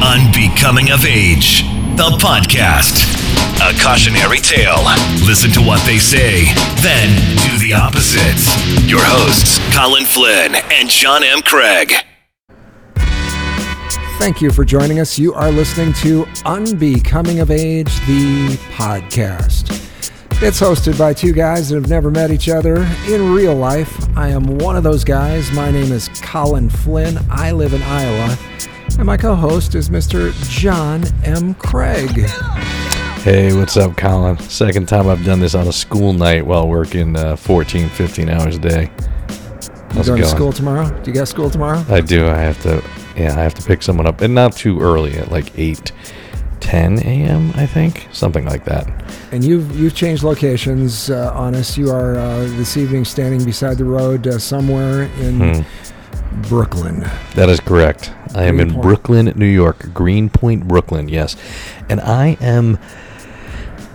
Unbecoming of Age, the podcast. A cautionary tale. Listen to what they say, then do the opposite. Your hosts, Colin Flynn and John M. Craig. Thank you for joining us. You are listening to Unbecoming of Age, the podcast. It's hosted by two guys that have never met each other in real life. I am one of those guys. My name is Colin Flynn. I live in Iowa. And my co host is Mr. John M. Craig. Hey, what's up, Colin? Second time I've done this on a school night while working uh, 14, 15 hours a day. You How's it going to school tomorrow? Do you got school tomorrow? I do. I have to. Yeah, I have to pick someone up, and not too early at like 8, 10 a.m. I think, something like that. And you've you've changed locations uh, on us. You are uh, this evening standing beside the road uh, somewhere in Brooklyn. That is correct. I am in Brooklyn, New York, Greenpoint, Brooklyn. Yes, and I am.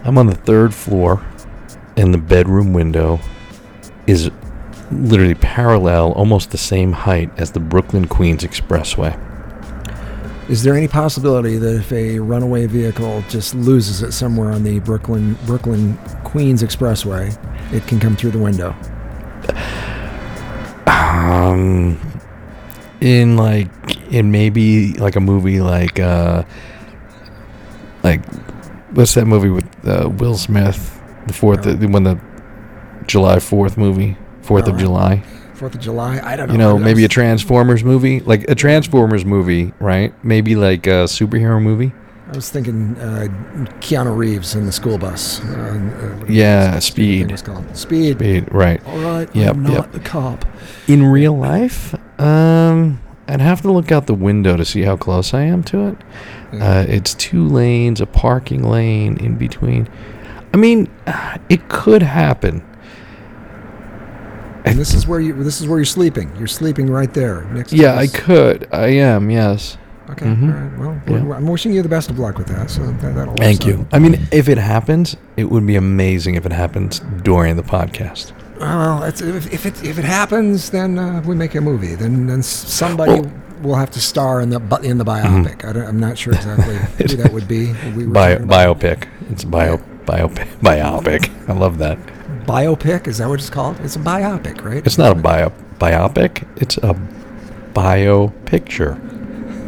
I'm on the third floor, and the bedroom window is literally parallel, almost the same height as the Brooklyn Queens Expressway. Is there any possibility that if a runaway vehicle just loses it somewhere on the Brooklyn Brooklyn Queens Expressway, it can come through the window? Um, in like in maybe like a movie like uh, like what's that movie with uh, Will Smith? The fourth, the, when the July Fourth movie, Fourth of. July. Fourth of July? I don't know. You know, maybe a Transformers movie, like a Transformers movie, right? Maybe like a superhero movie. I was thinking uh, Keanu Reeves in the school bus. Uh, uh, Yeah, was Speed. was called? Speed. Speed, right? All right. Yep, I'm not yep. the cop. In real life, um, I'd have to look out the window to see how close I am to it. Uh, it's two lanes, a parking lane in between. I mean, it could happen. And this is where you. This is where you're sleeping. You're sleeping right there next. to Yeah, I could. I am. Yes. Okay. Mhm. All right. Well, Yeah. I'm wishing you the best of luck with that. So that. Thank you. I mean, if it happens, it would be amazing if it happens during the podcast. Well, if, if it if it happens, then uh, we make a movie. Then then somebody Oh. will have to star in the in the biopic. I don't, I'm not sure exactly who that would be. We Bio, biopic. It's a bio biopic. Biopic. I love that. biopic is that what it's called? It's a biopic, right? It's not a bio biopic. It's a bio picture.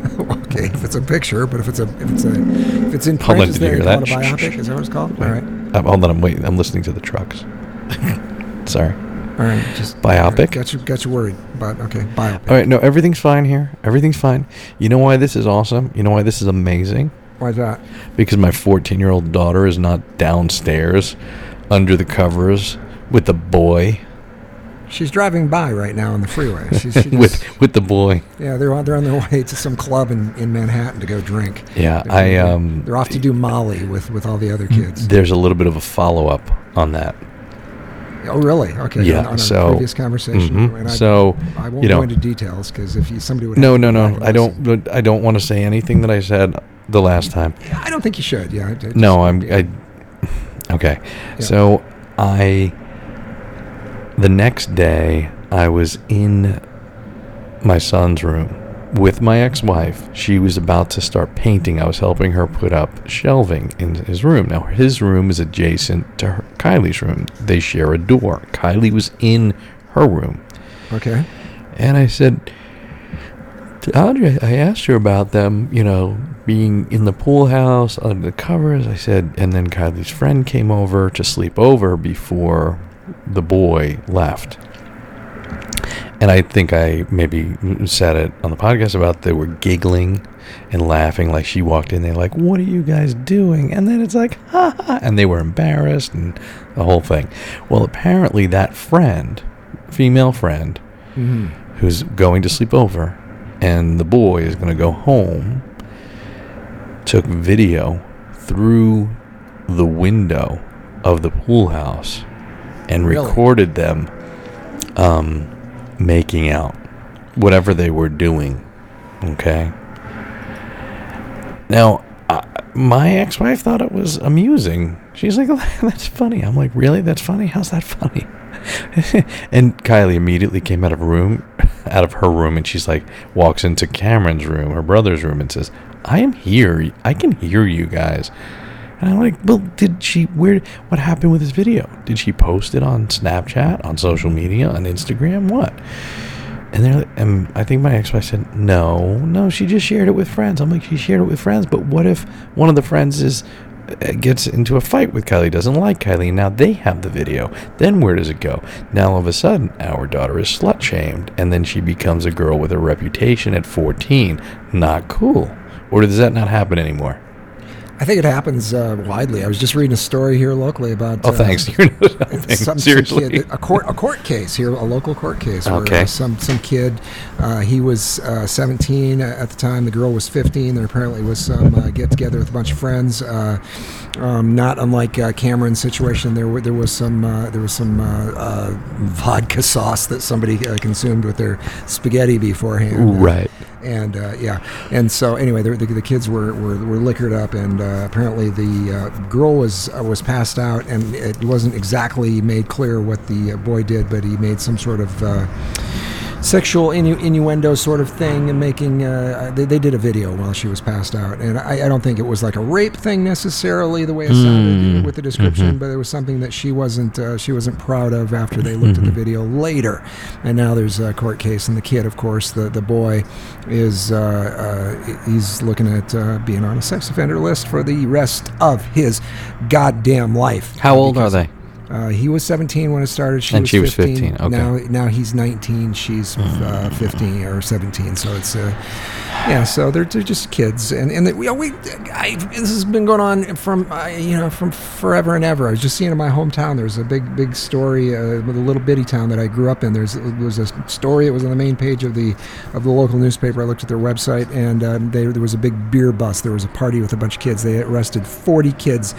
okay. If it's a picture, but if it's a if it's a if it's in print, is you that hear called a that? biopic? Is that what it's called? All right. Um, hold on. I'm waiting. I'm listening to the trucks. Sorry. All right. Just Biopic? Got you got you worried, but okay. Biopic. All right. No, everything's fine here. Everything's fine. You know why this is awesome? You know why this is amazing? Why's that? Because my 14 year old daughter is not downstairs under the covers with the boy. She's driving by right now on the freeway. She's, she just, with with the boy. yeah, they're on they're on their way to some club in, in Manhattan to go drink. Yeah, They're- I um. They're off to do Molly with, with all the other kids. There's a little bit of a follow up on that. Oh, really? Okay. Yeah, On, on so- a previous conversation. Mhm. And I, So, I won't you go into details because if you, somebody would No, no, no. I don't. I don't want to say anything that I said the last time. Yeah, I don't think you should. Yeah. I- I just- No, I'm. I. Okay. Yeah. So I. The next day, I was in my son's room with my ex-wife. She was about to start painting. I was helping her put up shelving in his room. Now his room is adjacent to her, Kylie's room. They share a door. Kylie was in her room. Okay. And I said to Audrey, I asked her about them, you know, being in the pool house under the covers. I said, and then Kylie's friend came over to sleep over before the boy left. And I think I maybe said it on the podcast about they were giggling and laughing like she walked in there like, what are you guys doing? And then it's like, ha ha. And they were embarrassed and the whole thing. Well, apparently that friend, female friend, hmm who's going to sleep over, and the boy is going to go home, took video through the window of the pool house and Really? recorded them um, making out, whatever they were doing. Okay. Now, I, my ex-wife thought it was amusing. She's like, "That's funny." I'm like, "Really? That's funny? How's that funny?" and Kylie immediately came out of room, out of her room and she's like walks into Cameron's room, her brother's room, and says, "I am here. I can hear you guys." And I'm like, "Well, did she? Where? What happened with this video? Did she post it on Snapchat, on social media, on Instagram? What?" And they're and I think my ex-wife said, "No, no, she just shared it with friends." I'm like, "She shared it with friends, but what if one of the friends is uh, gets into a fight with Kylie, doesn't like Kylie, now they have the video. Then where does it go? Now all of a sudden, our daughter is slut shamed, and then she becomes a girl with a reputation at 14. Not cool. Or does that not happen anymore? I think it happens uh, widely. I was just reading a story here locally about. Oh, uh, thanks. You're not helping. some, some Seriously. kid, a court a court case here, a local court case. Where, Okay. uh, some some kid, uh, he was uh, 17 at the time. The girl was 15. There apparently was some uh, get together with a bunch of friends. Uh, um, not unlike uh, Cameron's situation, there were, there was some uh, there was some uh, uh, vodka sauce that somebody uh, consumed with their spaghetti beforehand. Right. And uh, yeah, and so anyway, the, the, the kids were, were, were liquored up, and uh, apparently the uh, girl was uh, was passed out, and it wasn't exactly made clear what the uh, boy did, but he made some sort of uh, sexual innu- innuendo sort of thing, and making uh, they, they did a video while she was passed out, and I, I don't think it was like a rape thing necessarily the way it sounded with the description, but it was something that she wasn't uh, she wasn't proud of after they looked at the video later, and now there's a court case, and the kid, of course, the the boy is uh, uh, he's looking at uh, being on a sex offender list for the rest of his goddamn life. How old are they? Uh, he was 17 when it started. She And was she was 15. 15, okay. Now, now he's 19. She's uh, 15 or 17. So it's uh, yeah. So they're, they're just kids, and and we, we I, this has been going on from uh, you know from forever and ever. I was just seeing in my hometown. There's a big big story uh, with a little bitty town that I grew up in. There's there was a story. It was on the main page of the of the local newspaper. I looked at their website, and um, they, there was a big beer bus. There was a party with a bunch of kids. They arrested 40 kids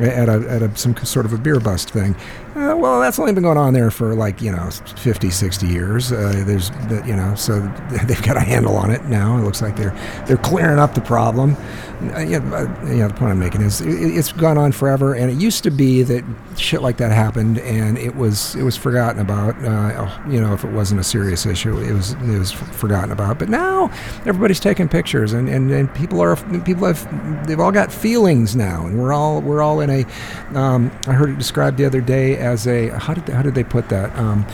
at a, at a, some sort of a beer bust thing wearing uh, well, that's only been going on there for like, you know, 50, 60 years. Uh, there's, the- you know, so they've got a handle on it now. It looks like they're they're clearing up the problem. Uh, yeah, uh, yeah, the point I'm making is it, it's gone on forever, and it used to be that shit like that happened, and it was it was forgotten about. Uh, you know, if it wasn't a serious issue, it was it was forgotten about. But now everybody's taking pictures, and, and, and people are people have they've all got feelings now, and we're all we're all in a. Um, I heard it described the other day as a how did how did they put that? Um,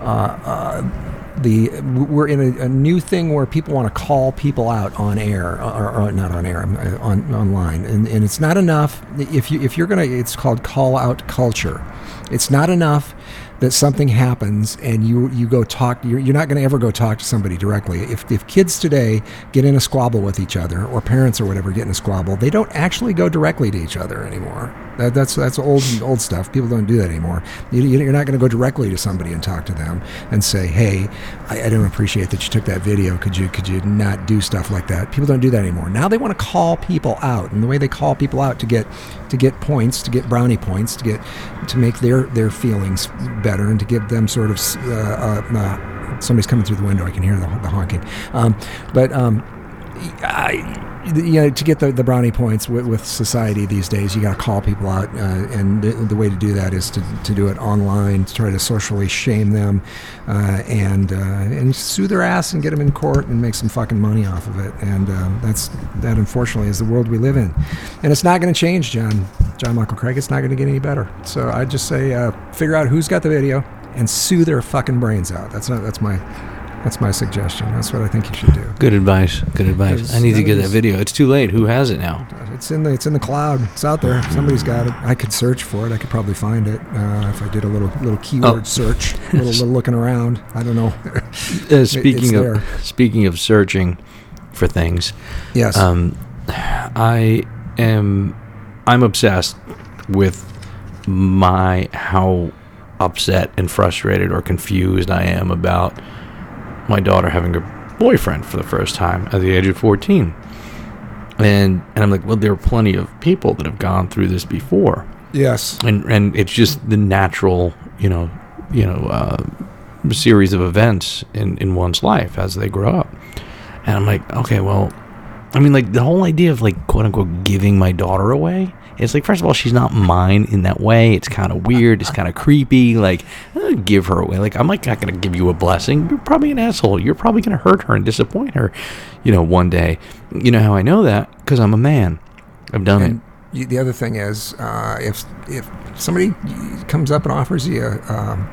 uh, uh, the we're in a, a new thing where people want to call people out on air or, or not on air uh, on online. And, and it's not enough if you if you're gonna it's called call out culture. It's not enough that something happens and you you go talk you're, you're not going to ever go talk to somebody directly. If, if kids today get in a squabble with each other or parents or whatever get in a squabble they don't actually go directly to each other anymore that, that's that's old old stuff. People don't do that anymore. You, you're not going to go directly to somebody and talk to them and say hey I, I don't appreciate that you took that video. Could you could you not do stuff like that? People don't do that anymore. Now they want to call people out and the way they call people out to get to get points to get brownie points to get to make their their feelings better and to give them sort of uh, uh, uh, somebody's coming through the window. I can hear the, the honking. Um, but um, I, you know, to get the, the brownie points with, with society these days, you got to call people out, uh, and the, the way to do that is to, to do it online, to try to socially shame them, uh, and uh, and sue their ass and get them in court and make some fucking money off of it. And um, that's that, unfortunately, is the world we live in, and it's not going to change, John John Michael Craig. It's not going to get any better. So I just say, uh, figure out who's got the video and sue their fucking brains out. That's not that's my that's my suggestion. That's what I think you should do. Good advice. Good advice. I need to get of that video. It's too late. Who has it now? It's in the it's in the cloud. It's out there. Somebody's got it. I could search for it. I could probably find it uh, if I did a little little keyword Oh. search, a little, little looking around. I don't know. Uh, speaking of there. speaking of searching for things, yes. um, I am I'm obsessed with my how upset and frustrated or confused I am about my daughter having a boyfriend for the first time at the age of 14. And and I'm like, well, there are plenty of people that have gone through this before. yes. and and it's just the natural you know you know uh, series of events in in one's life as they grow up and i'm like okay well I mean, like the whole idea of like quote unquote giving my daughter away. It's like first of all, she's not mine in that way. It's kind of weird. It's kind of creepy. Like, give her away. Like, I'm like not gonna give you a blessing. You're probably an asshole. You're probably gonna hurt her and disappoint her. You know, one day. You know how I know that? Because I'm a man. I've done And you, the other thing is, uh, if if somebody comes up and offers you, um,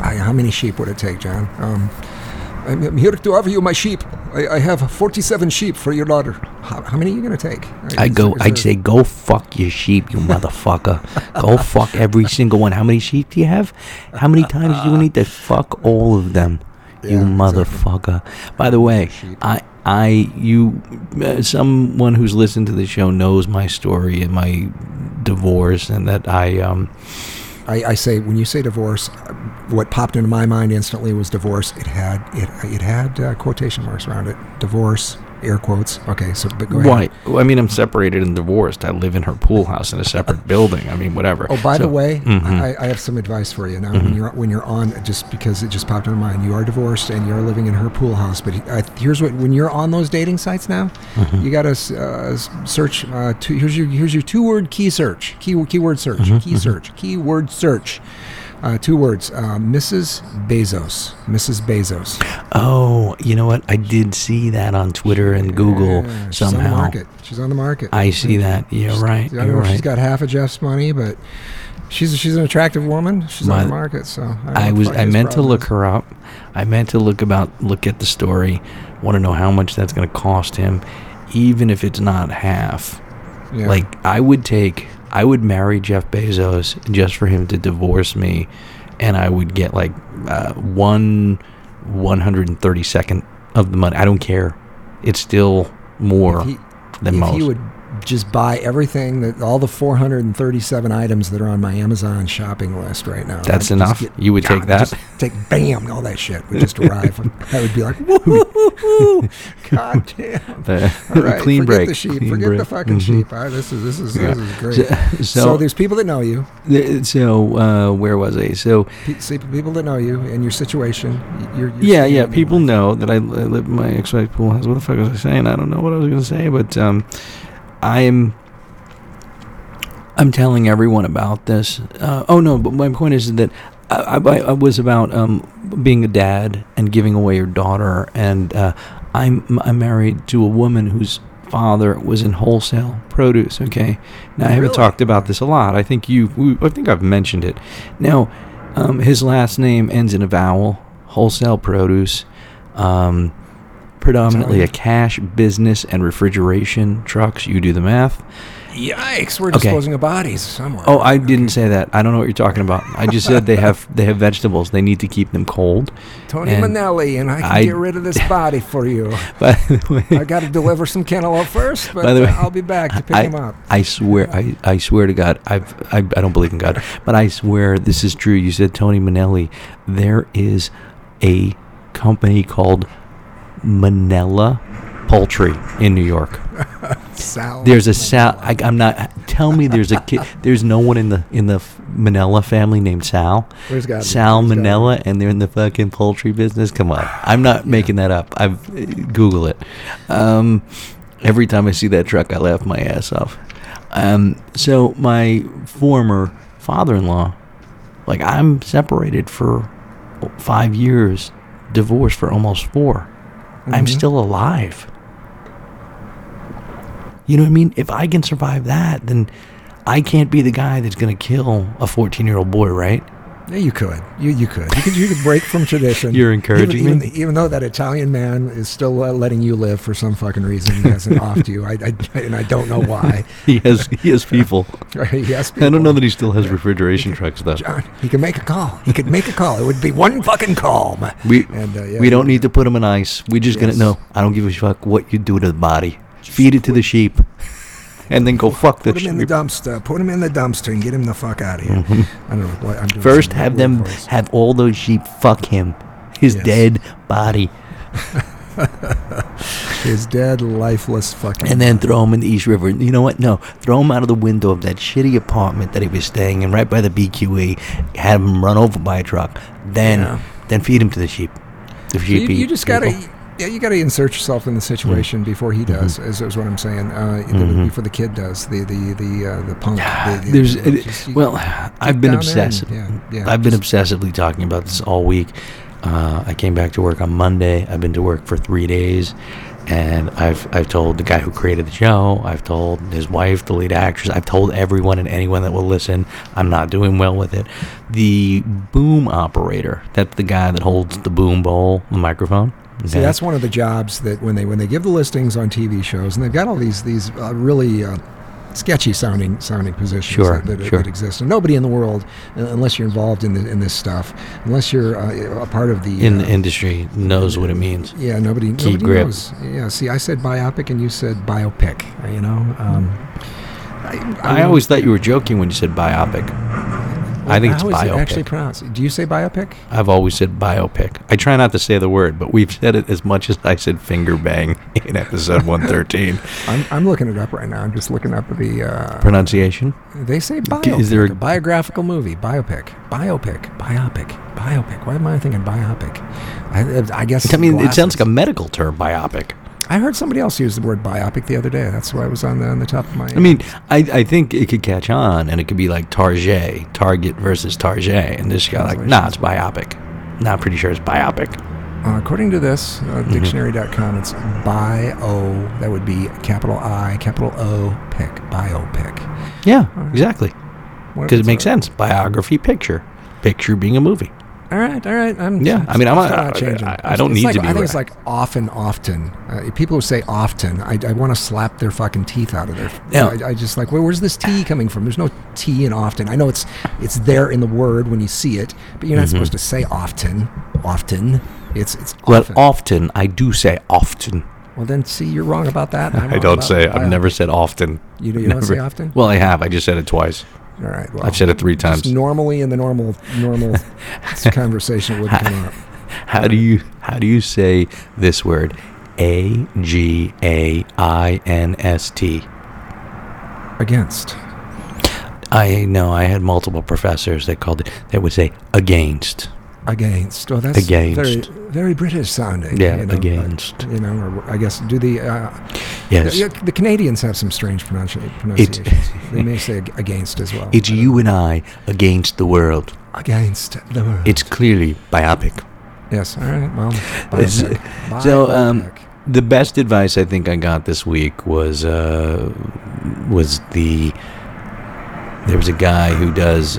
I- how many sheep would it take, John? Um, I'm, I'm here to offer you my sheep. I, I have 47 sheep for your daughter. How, how many are you going to take? it. I go. I'd say, go fuck your sheep, you motherfucker. go fuck every single one. How many sheep do you have? How many times do you need to fuck all of them? you Yeah, exactly. motherfucker. By the way, Sheep. I, I, you, uh, someone who's listened to the show knows my story and my divorce, and that I, um, I, I say when you say divorce, what popped into my mind instantly was divorce. It had it it had uh, quotation marks around it. Divorce, air quotes. Okay, so but go ahead. Well, I mean, I'm separated and divorced. I live in her pool house in a separate building. I mean, whatever. Oh, by the So- way, Mhm. I, I have some advice for you. Now, when you're when you're on, just because it just popped into mind, you are divorced and you're living in her pool house. But uh, here's what: when you're on those dating sites now, Mm-hmm. you got to uh, search. Uh, two, here's your here's your two word key search. Key keyword search. Mm-hmm, Key search. Keyword search. Uh, two words: uh, Mrs. Bezos. Mrs. Bezos. Oh, you know what? I did see that on Twitter and Google Yeah, she's on the market. She's on the market. I see that. You're right. I don't know if she's got half of Jeff's money, but she's she's an attractive woman. She's on the market, so I, I was. I meant to look is. her up. I meant to look about. Look at the story. Want to know how much that's going to cost him, even if it's not half. Yeah. Like I would take. I would marry Jeff Bezos just for him to divorce me, and I would get like uh, one one hundred and thirty second of the money. I don't care. It's still more he, than most. he would just buy everything that all the 437 items that are on my Amazon shopping list right now. That's enough? You would take that? Take bam, all that shit would just arrive. I would be like, woo, god damn. The- All right, clean forget break. the sheep. clean forget break. the fucking Mhm. sheep. Right, this is this is Yeah. this is great. So- So, there's people that know you. So uh, where was I? So Pe- See, people that know you and your situation. You're, you're yeah, yeah. People know that I, I live in my ex-wife pool house. What the fuck was I saying? I don't know what I was going to say, but um, I'm I'm telling everyone about this. Uh, oh no, but my point is that I, I, I was about um, being a dad and giving away your daughter, and uh, I'm I'm married to a woman whose father was in wholesale produce. Okay, now I haven't Really? talked about this a lot. I think you, I think I've mentioned it. Now, um, his last name ends in a vowel. Wholesale produce. Um, predominantly a cash business and refrigeration trucks. You do the math. Yikes! We're disposing of bodies somewhere. Oh, I didn't say that. I don't know what you're talking about. I just said they have they have vegetables. They need to keep them cold. Tony and Manelli, and I can I- get rid of this body for you. By the I got to deliver some cantaloupe first, but By the way, uh, I'll be back to pick I, him up. I swear, I, I swear to God, I've, I, I don't believe in God, but I swear this is true. You said Tony Manelli. There is a company called Manila Poultry in New York. Sal. There's a Sal. I, I'm not. Tell me, there's a kid. There's no one in the in the Manila family named Sal. There's Sal there's Manila, and they're in the fucking poultry business. Come on, I'm not making that up. I've Google it. Um, every time I see that truck, I laugh my ass off. Um, so my former father-in-law, like I'm separated for five years, divorced for almost 4 I'm mm-hmm. still alive. You know what I mean? If I can survive that, then I can't be the guy that's going to kill a 14 year old boy, right? Yeah, you could. You you could. You could. You could break from tradition. You're encouraging even, me? even, even though that Italian man is still uh, letting you live for some fucking reason, he hasn't offed you. I, I and I don't know why. He has he has people. yes, I don't know that he still has refrigeration trucks though. John, he can make a call. He could make a call. It would be one fucking call. We And, uh, yeah, we don't need to put him in ice. We just gonna Yes. no. I don't give a fuck what you do to the body. Feed it to the sheep, and then go fuck the Put him in the dumpster. Put him in the dumpster and get him the fuck out of here. I don't know what I'm doing. Mm-hmm. First, have them voice. have all those sheep fuck him, his Yes. dead body, his dead, lifeless fucking. and then throw him in the East River. You know what? No, throw him out of the window of that shitty apartment that he was staying in, right by the BQE. Have him run over by a truck. Then, Yeah. then feed him to the sheep. The you, sheep. you just gotta. people. Yeah, you got to insert yourself in the situation before he does. Is, is what I'm saying. Uh, the- Before the kid does, the the the uh, the punk. the- the- There's you know, just- you- well, I've been and- obsessive. yeah, yeah, I've been obsessively talking about this all week. Uh, I came back to work on Monday. I've been to work for three days, and I've I've told the guy who created the show. I've told his wife, the lead actress. I've told everyone and anyone that will listen. I'm not doing well with it. The boom operator. That's the guy that holds the boom pole, the microphone. See, that's one of the jobs that when they when they give the listings on TV shows, and they've got all these these uh, really uh, sketchy sounding sounding positions Sure, that, that, sure. that exist, and nobody in the world, uh, unless you're involved in the, in this stuff, unless you're uh, a part of the in uh, the industry knows what it means. yeah, nobody Key nobody grip. knows. Yeah, see, I said biopic and you said biopic. uh, You know, um, I always thought you were joking when you said biopic. I think it's how is it biopic. actually pronounced? Do you say biopic? I've always said biopic. I try not to say the word, but we've said it as much as I said finger bang in episode 113. I'm, I'm looking it up right now. I'm just looking up the. Uh, Pronunciation? They say biopic. is there a- a biographical movie? Biopic. Biopic. Biopic. Biopic. Why am I thinking biopic? I, I guess. I mean, it sounds like a medical term, biopic. I heard somebody else use the word biopic the other day. That's why I was on the on the top of my. I mean, I, I think it could catch on, and it could be like Target, Target versus Target, and this guy like, nah, it's biopic. Not pretty sure it's biopic. Uh, according to this, uh, Mm-hmm. dictionary.com, it's bio. That would be capital I, capital O, pic. Biopic. Yeah, exactly. What if Because it makes sense. Biography, picture, picture being a movie. All right, all right. I'm, Yeah, I mean, I'm not- not changing. I- I don't It's need like- to be I think right. it's like often, often. Uh, people who say often, I, I want to slap their fucking teeth out of their. Yeah. I, I just like, well, where's this T coming from? There's no T in often. I know it's it's there in the word when you see it, but you're not supposed to say often. Often, it's it's Mm-hmm. Well, often. often, I do say often. well, then see, you're wrong about that. I don't say, I've never said often. You, you don't say often. Well, I have. I just said it twice. All right. Well, I've said it three times. just normally in the normal normal conversation, it would come out. How do you how do you say this word? A G A I N S T. Against. I know I had multiple professors that called it that would say against. Against. Oh, that's Against. very very British sounding. Yeah, you know, against. uh, you know, or I guess do the uh, Yes. the, the Canadians have some strange pronunci- pronunciations. they may say against as well. It's you and I against the world. against the world. It's clearly biopic. yes. All right. Well, It's- biopic. so, um, The best advice I think I got this week was uh, was the there was a guy who does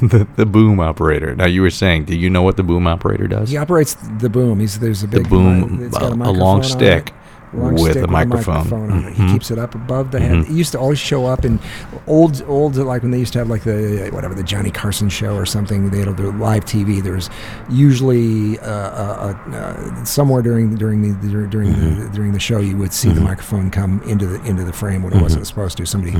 the, the boom operator. Now you were saying, do you know what the boom operator does? he operates the boom. He's there's a The big boom, it's got uh, a microphone long stick with stick a microphone. on it. He keeps it up above the head. Mhm. It used to always show up in old, old like when they used to have like the whatever the Johnny Carson show or something. They had do live TV. There was usually uh, uh, uh, somewhere during during the during Mm-hmm. the during the show you would see the microphone come into the into the frame when it Mm-hmm. wasn't supposed to. Somebody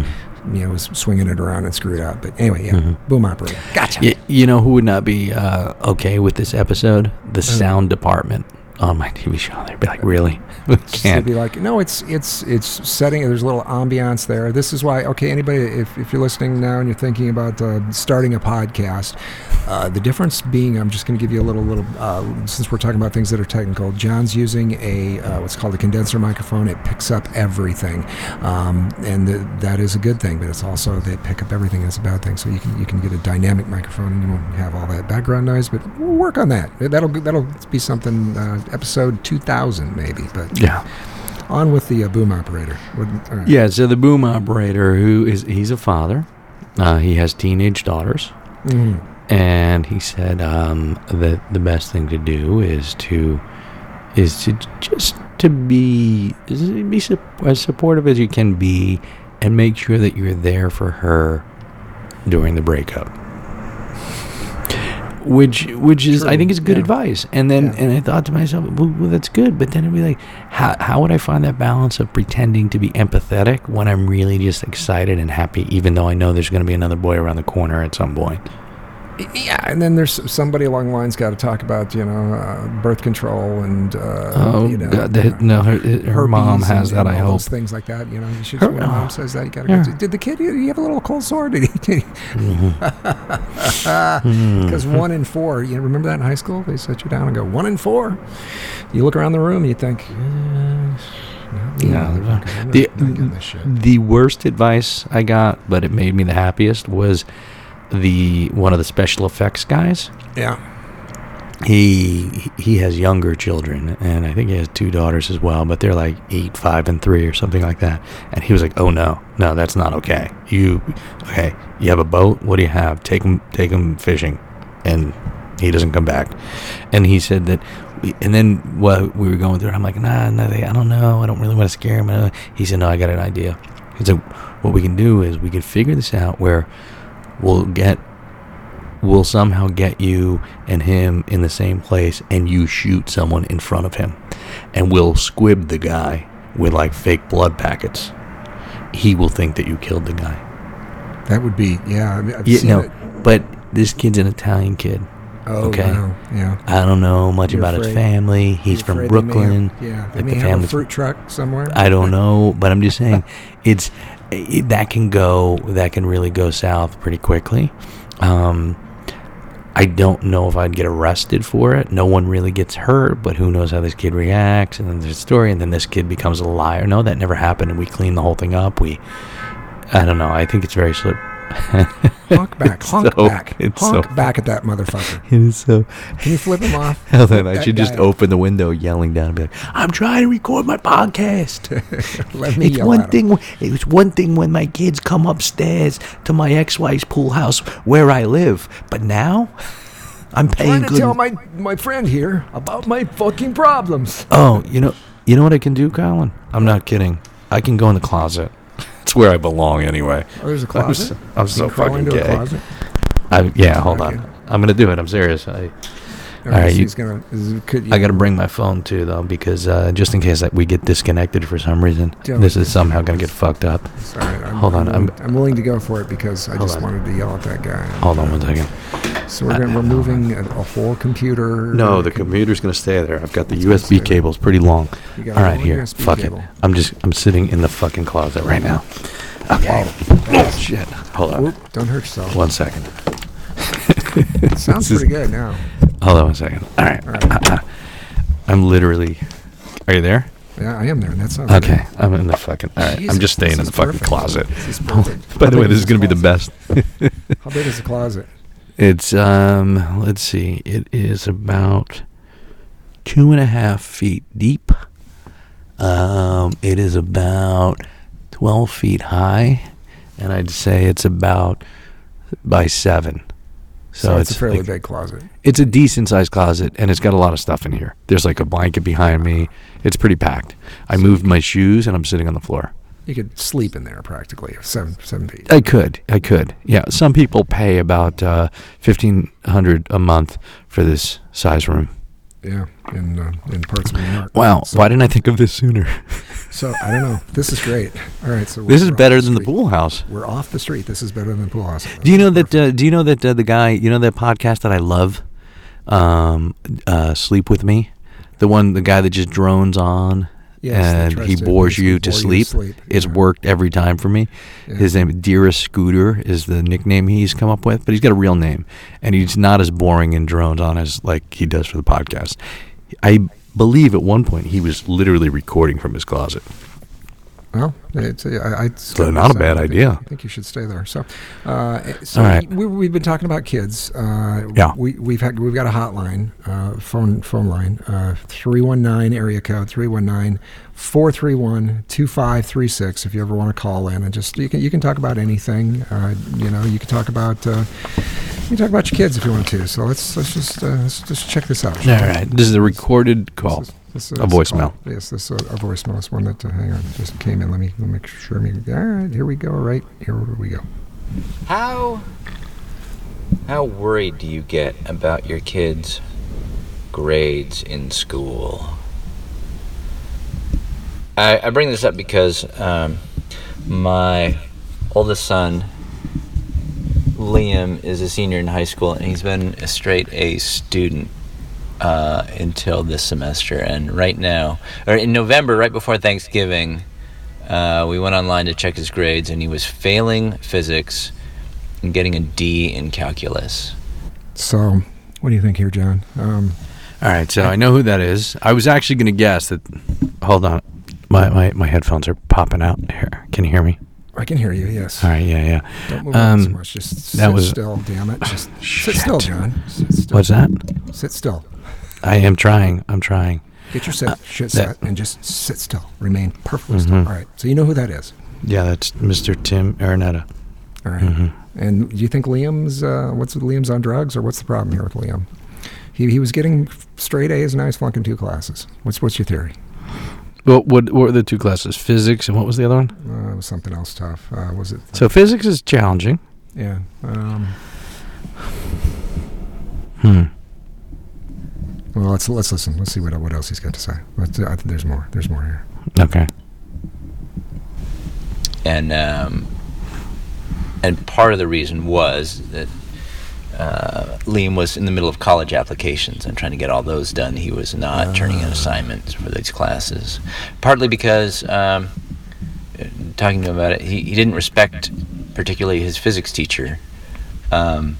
you know was swinging it around and screwed up. But anyway, yeah, Mm-hmm. boom operator. Gotcha. Y- you know who would not be uh, okay with this episode? The sound department on my TV show. They'd be like, really? We can't. be like, no, it's it's it's setting. There's a little ambiance there. This is why. Okay, anybody, if, if you're listening now and you're thinking about uh, starting a podcast, uh, the difference being, I'm just going to give you a little little. Uh, since we're talking about things that are technical, John's using a uh, what's called a condenser microphone. It picks up everything, um, and the, that is a good thing. But it's also they pick up everything that's a bad thing. So you can you can get a dynamic microphone and you won't have all that background noise. But we'll work on that. That'll that'll be something. Episode 2000 maybe, but. Yeah. On with the uh, boom operator. Wouldn't- Yeah, so the boom operator, who is, he's a father. Uh, he has teenage daughters. Mhm. and he said um, that the best thing to do is to is to just to be be sup- as supportive as you can be and make sure that you're there for her during the breakup which which is I think is good yeah. advice and then Yeah. and I thought to myself well, well that's good but then it'd be like how, how would I find that balance of pretending to be empathetic when I'm really just excited and happy even though I know there's going to be another boy around the corner at some point Yeah, and then there's somebody along the lines got to talk about you know uh, birth control and uh, Oh, you know, God, they- no, her, her mom has and, that. and I hope. things like that. You know, you should, Her- when mom says that, you got to Yeah. go. Did the kid? Did he have a little cold sore? Did he? Mm-hmm. Because one in four. You remember that in high school? They set you down and go one in four. You look around the room, you think. Yeah, not me, No, not- the- not getting this shit. The worst advice I got, but it made me the happiest, was the one of the special effects guys. Yeah. He he has younger children, and I think he has two daughters as well. But they're like eight, five, and three, or something like that. And he was like, "Oh no, no, that's not okay. You okay? You have a boat? What do you have? Take him, take him fishing." And he doesn't come back. And he said that. And then what we were going through, I'm like, nah, no, they, I don't know. I don't really want to scare him. He said, no, I got an idea. He said, what we can do is we can figure this out where we'll get will somehow get you and him in the same place and you shoot someone in front of him and we'll squib the guy with like fake blood packets he will think that you killed the guy That would be. Yeah. I mean, I've yeah, seen no it. but this kid's an italian kid Oh, okay. wow. Yeah. i don't know much You're about his family he's You're from afraid they have- brooklyn yeah. They like the have a fruit truck somewhere. I don't know, but I'm just saying, it's that can go that can really go south pretty quickly. Um, I don't know if I'd get arrested for it. No one really gets hurt, but who knows how this kid reacts? And then there's a story, and then this kid becomes a liar. No, that never happened, and we clean the whole thing up. We, I don't know. I think it's very slip. honk back. Honk so- back. Honk so- back at that motherfucker. It is so. Can you flip him off? Hell, then I should just open the window, yelling down, and be like, "I'm trying to record my podcast." Let me It's yell one thing. It was one thing when my kids come upstairs to my ex-wife's pool house where I live, but now I'm paying trying to good. tell my my friend here about my fucking problems. oh, you know, you know what I can do, Colin? I'm not kidding. I can go in the closet. It's where I belong anyway. Oh, there's a I'm closet. so, I'm so fucking gay. I, yeah, hold Okay. on. I'm gonna do it. I'm serious. I, All right, right, so you- he's gonna. Is, could, I got to bring my phone too, though, because uh, just in case that we get disconnected for some reason, Don't. this is somehow gonna get fucked up. Sorry, I'm, Hold on, I'm, I'm- willing, I'm willing to go for it because I just on. wanted to yell at that guy. Hold on one second. So we're gonna, we're moving a, a whole computer. No, the com- computer's gonna stay there. I've got the It's gonna stay USB there. cable's pretty long. You got All a right, long here. USB Fuck cable. it. I'm just I'm sitting in the fucking closet right now. Okay. Oh shit. Hold on. Whoop, don't hurt yourself. One second. Sounds pretty good now. Hold on one second. All right. All right. I'm literally. Are you there? Yeah, I am there. and That sounds Okay. I'm in the fucking. All right. Jesus, I'm just staying this in the is fucking perfect. closet. This is perfect. By the way, this is gonna be the best. How big is the closet? It's um. Let's see. It is about two and a half feet deep. Um. It is about twelve feet high, and I'd say it's about by seven. So, So, it's it's, a fairly like- big closet. It's a decent sized closet, and it's got a lot of stuff in here. There's like a blanket behind me. It's pretty packed. I moved my shoes, and I'm sitting on the floor. You could sleep in there practically, seven seven feet. I could, I could. Yeah, some people pay about uh, fifteen hundred a month for this size room. Yeah, in uh, in parts of New York. Wow, So, why didn't I think of this sooner? so I don't know. This is great. All right, so this is better than the pool house. We're off the street. This is better than the pool house. Do you know that? Uh, do you know that uh, the guy? You know that podcast that I love, um, uh, Sleep with Me, the one, the guy that just drones on Yes, and he bores you to bore you sleep. sleep, It's yeah. worked every time for me. Yeah. His name, Dearest Scooter, is the nickname he's come up with, but he's got a real name, and he's not as boring and drones on as like he does for the podcast. I believe at one point he was literally recording from his closet. Well, it's, I, I So not a bad I think- idea. I think you should stay there. So, uh, so All right. we, we've been talking about kids. Uh, Yeah. We, we've had we've got a hotline, uh, phone phone line, uh, three one nine area code 319-431-2536 If you ever want to call in and just you can you can talk about anything. Uh, you know, you can talk about uh, you can talk about your kids if you want to. So let's let's just uh, let's just check this out. All right, this is a recorded call. This is- A voicemail. call. Yes, this is a, a voicemail. This one that uh, hang on just came in. Let me let me make sure. Me, all right, here we go. Right here we go. How how worried do you get about your kids' grades in school? I, I bring this up because um, my oldest son Liam is a senior in high school, and he's been a straight A student uh, until this semester. And right now, or in November, right before Thanksgiving, uh, we went online to check his grades, and he was failing physics and getting a D in calculus. So, what do you think here, John? Um, All right, so I know who that is. I was actually going to guess that. Hold on, my, my my headphones are popping out. Here, can you hear me? I can hear you. Yes. All right, yeah, yeah. Don't move around so Um, much. Just sit that was- still. Damn it. Just sit Shit. still, John. Sit still. What's that? Sit still. I am trying. I'm trying. Get your sit, shit that- set and just sit still. Remain perfectly Mhm. still. All right. So you know who that is. Yeah, that's Mr. Tim Araneta. All right. Mhm. And do you think Liam's uh, what's Liam's on drugs or what's the problem here with Liam? He, he was getting straight A's and now he's flunking two classes. What's what's your theory? Well, what what were the two classes? Physics and what was the other one? Uh, it was something else tough. Uh, was it? So physics is challenging. yeah. Um, Hmm. Well, let's let's listen. Let's see what what else he's got to say. Let's, I think there's more. There's more here. Okay. and um, and part of the reason was that uh, Liam was in the middle of college applications and trying to get all those done. He was not turning in assignments for these classes, partly because um, talking to him about it, he, he didn't respect particularly his physics teacher. Um,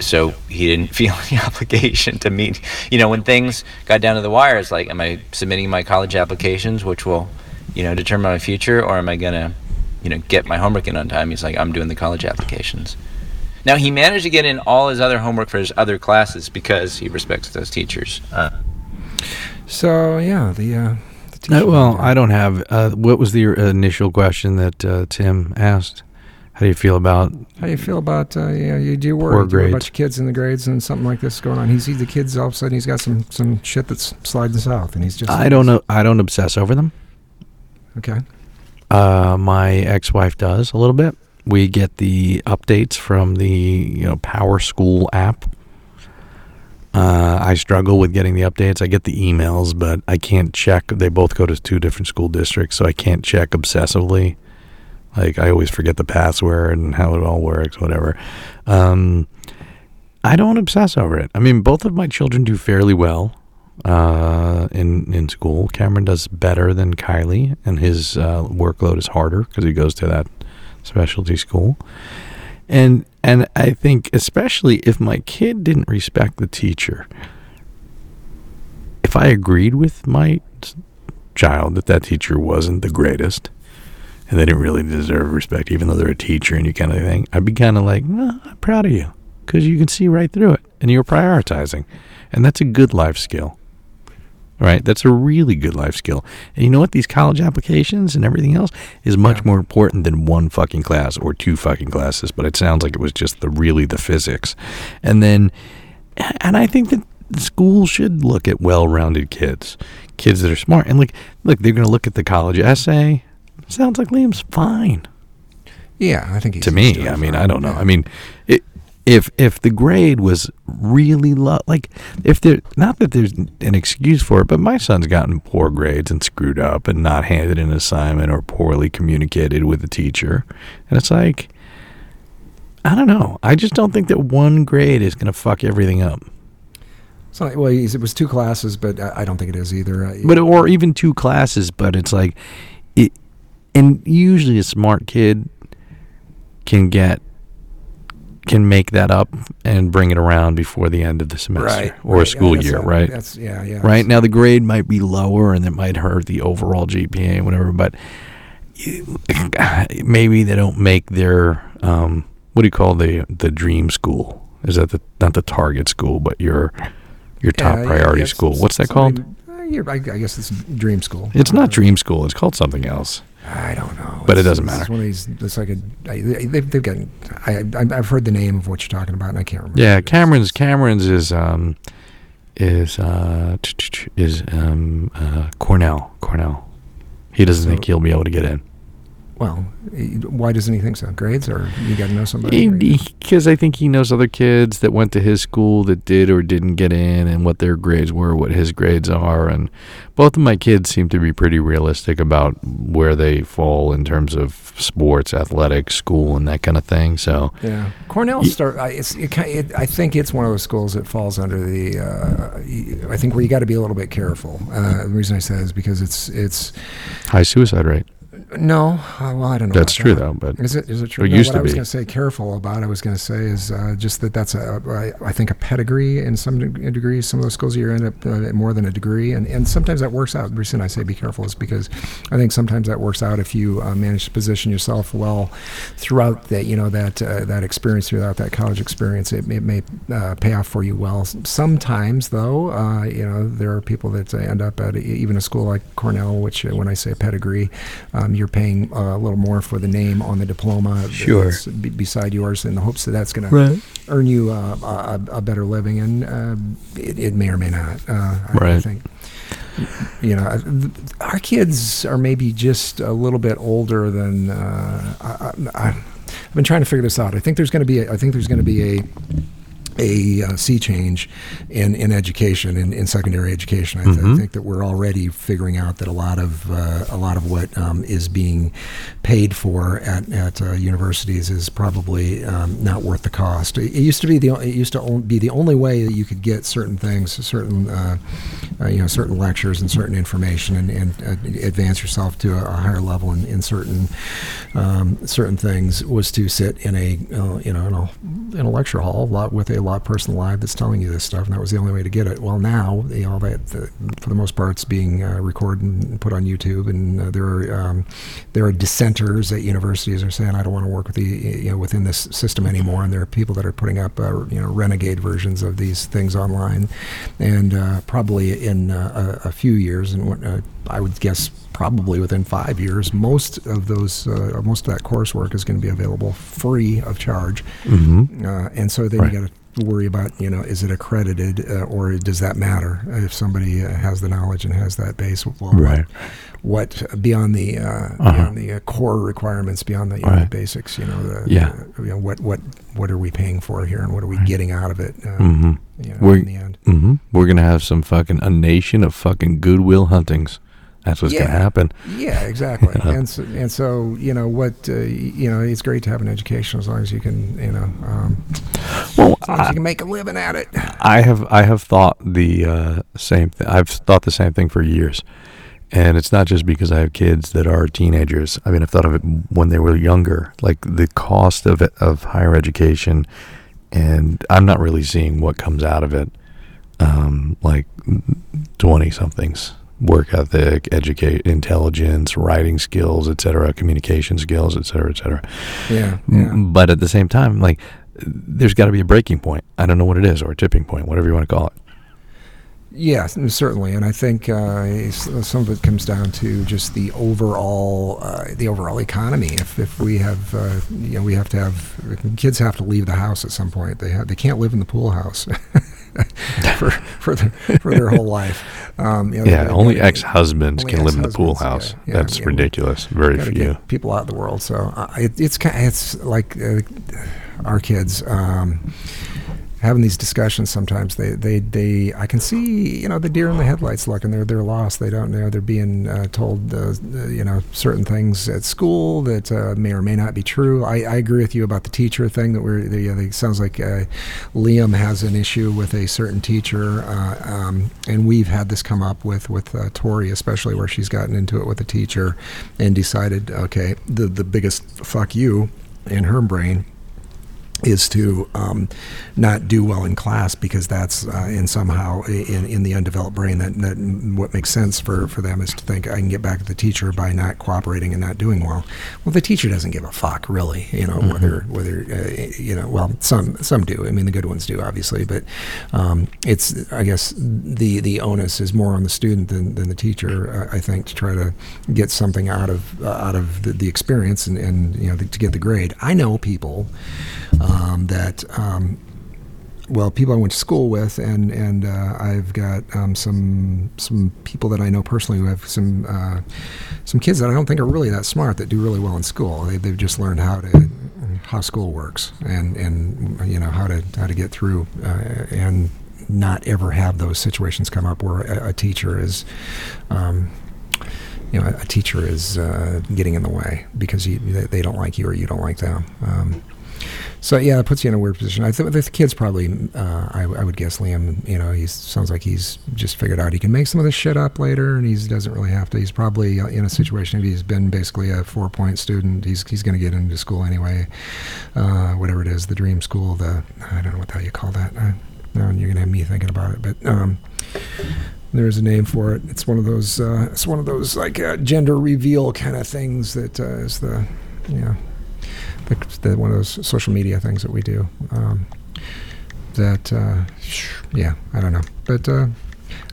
so he didn't feel any obligation to meet. You know, when things got down to the wire, it's like, am I submitting my college applications, which will, you know, determine my future, or am I gonna, you know, get my homework in on time? He's like, I'm doing the college applications. Now he managed to get in all his other homework for his other classes because he respects those teachers. Uh, So yeah, the. Uh, the Uh, well, I don't have. Uh, what was the initial question that uh, Tim asked? How do you feel about? How do you feel about uh, yeah? You do worry you worry about your kids and the grades and something like this going on. He sees the kids all of a sudden he's got some some shit that's sliding south and he's just I don't know. I don't obsess over them. Okay. Uh, my ex-wife does a little bit. We get the updates from the you know PowerSchool app. Uh, I struggle with getting the updates. I get the emails, but I can't check. They both go to two different school districts, so I can't check obsessively. Like I always forget the password and how it all works, whatever. Um, I don't obsess over it. I mean, both of my children do fairly well uh, in in school. Cameron does better than Kylie, and his uh, workload is harder because he goes to that specialty school. And and I think especially if my kid didn't respect the teacher, if I agreed with my child that that teacher wasn't the greatest, and they didn't really deserve respect, even though they're a teacher and you kind of thing, I'd be kind of like, "No, I'm proud of you because you can see right through it and you're prioritizing, and that's a good life skill. Right, that's a really good life skill. And you know what? These college applications and everything else is much Yeah. more important than one fucking class or two fucking classes. But it sounds like it was just the really the physics, and then, and I think that schools should look at well-rounded kids, kids that are smart. And like, look, they're going to look at the college essay. Sounds like Liam's fine Yeah, I think he's to me. I mean. I don't know. I mean, it, if if the grade was really low, like if there, not that there's an excuse for it, but my son's gotten poor grades and screwed up and not handed an assignment or poorly communicated with the teacher, and it's like, I don't know. I just don't think that one grade is going to fuck everything up. So, well, it was two classes, but I, don't think it is either. But or even two classes but it's like and usually a smart kid can get can make that up and bring it around before the end of the semester right. or right, a school yeah, year a- right? That's yeah, yeah. right? Now the grade might be lower and it might hurt the overall gpa and whatever but maybe they don't make their um, what do you call the the dream school? Is that the not the target school but your your top Yeah, priority yeah, school. what's that called? uh, I, I guess it's dream school. it's not dream school. It's called something else I don't know, But it doesn't matter. it's one of these. It's like a. I, they've, they've got. I, I, I've heard the name of what you're talking about, and I can't remember. Yeah, what it is. Cameron's Cameron's is um is uh is um uh Cornell Cornell. He doesn't So- think he'll be able to get in. Well, why doesn't he think so? Grades, or you got to know somebody? Because I think he knows other kids that went to his school that did or didn't get in, and what their grades were, what his grades are, and both of my kids seem to be pretty realistic about where they fall in terms of sports, athletics, school, and that kind of thing. So Yeah, Cornell start. I- It's. It, it, I think it's one of those schools that falls under the. Uh, I think where you got to be a little bit careful. Uh, the reason I say that is because it's. It's high suicide rate. No. Uh, well, I don't know. That's true that. though, but Is it? Is it true? It No, used what to I was going to say careful about. I was going to say is uh, just that that's a. I, I think a pedigree in some deg- degrees. Some of those schools you end up uh, more than a degree, and and sometimes that works out. The reason I say be careful is because I think sometimes that works out if you uh, manage to position yourself well throughout that you know that uh, that experience throughout that college experience. It, it may uh, pay off for you well. Sometimes though, uh, you know there are people that uh, end up at even a school like Cornell, which uh, when I say pedigree, um, you're paying uh, a little more for the name on the diploma Sure. that's be- beside yours in the hopes that that's going to earn you uh, a, a better living, and uh, it, it may or may not. Uh, I, I think you know, our kids are maybe just a little bit older than. Uh, I, I, I've been trying to figure this out. I think there's going to be. A, I think there's going to be a a uh, sea change in, in education in, in secondary education. I, th- I Mhm. think that we're already figuring out that a lot of uh, a lot of what um, is being paid for at, at uh, universities is probably um, not worth the cost. It, it used to be the it used to be the only way that you could get certain things, certain uh, uh, you know certain lectures and certain information, and, and uh, advance yourself to a, a higher level in, in certain um, certain things was to sit in a uh, you know in a, in a lecture hall lot with a lot person live that's telling you this stuff, and that was the only way to get it. Well, now you know that the, for the most part it's being uh, recorded and put on YouTube, and uh, there are um, there are dissenters at universities are saying I don't want to work with the you know within this system anymore, and there are people that are putting up uh, you know renegade versions of these things online, and uh, probably in uh, a, a few years, and what, uh, I would guess probably within five years, most of those uh, most of that coursework is going to be available free of charge, hmm uh, and so then Right. you got to worry about you know is it accredited uh, or does that matter if somebody uh, has the knowledge and has that base well, Right. what, what beyond the uh, Uh-huh. beyond the uh, core requirements beyond the, you know, the basics you know the Yeah. the- you know what what what are we paying for here and what are we getting out of it uh, hmm you know, We're- in the end hmm We're gonna have some fucking a nation of fucking goodwill huntings. That's what's Yeah. gonna happen. Yeah, exactly. Yeah. And so, and so, you know, what uh, you know, it's great to have an education as long as you can, you know, um, Well, as long as you can make a living at it. I have I have thought the uh, same. thing. I've thought the same thing for years, and it's not just because I have kids that are teenagers. I mean, I've thought of it when they were younger, like the cost of it, of higher education, and I'm not really seeing what comes out of it. Um, like twenty somethings, work ethic, educate, intelligence, writing skills, etc., communication skills, etc., etc. Yeah, yeah. But at the same time, like, there's got to be a breaking point. I don't know what it is, or a tipping point, whatever you want to call it. Yeah, certainly, and I think uh, some of it comes down to just the overall uh, the overall economy. If, if we have uh, you know we have to have kids have to leave the house at some point. They have they can't live in the pool house for for their, for their whole life. Um, you know, Yeah, only ex-husbands can live in the pool house. yeah, yeah, That's yeah, ridiculous. Very few. people out of the world. So uh, it, it's kind it's like uh, our kids um, having these discussions. Sometimes they, they they I can see you know the deer in the headlights looking. They're they're lost. They don't know. They're being uh, told uh, you know certain things at school that uh, may or may not be true. I, I agree with you about the teacher thing. That we're the, it sounds like uh, Liam has an issue with a certain teacher, uh, um, and we've had this come up with with uh, Tori, especially where she's gotten into it with a teacher, and decided, okay, the the biggest fuck you in her brain is to um, not do well in class because that's uh, in somehow in, in the undeveloped brain that, that what makes sense for, for them is to think I can get back at the teacher by not cooperating and not doing well. Well, the teacher doesn't give a fuck really, you know whether whether uh, you know well some some do. I mean the good ones do obviously, but um, it's I guess the the onus is more on the student than, than the teacher. Uh, I think to try to get something out of uh, out of the, the experience and, and you know the, to get the grade. I know people um, that um, well, people I went to school with, and and uh, I've got um, some some people that I know personally who have some uh, some kids that I don't think are really that smart that do really well in school. They, they've just learned how to how school works and and you know how to how to get through uh, and not ever have those situations come up where a, a teacher is. Um, you know, a, a teacher is uh, getting in the way because you, they, they don't like you or you don't like them. Um, so yeah, it puts you in a weird position. I think the kid's probably, uh, I, I would guess Liam. You know, he sounds like he's just figured out he can make some of this shit up later, and he doesn't really have to. He's probably uh, in a situation if he's been basically a four point student. He's he's going to get into school anyway, uh, whatever it is, the dream school. The I don't know what the hell you call that. Uh, now you're going to have me thinking about it, but. Um, there's a name for it. It's one of those. Uh, it's one of those like uh, gender reveal kind of things that uh, is the, you know, the, one of those social media things that we do. Um, that uh, yeah, I don't know, but uh,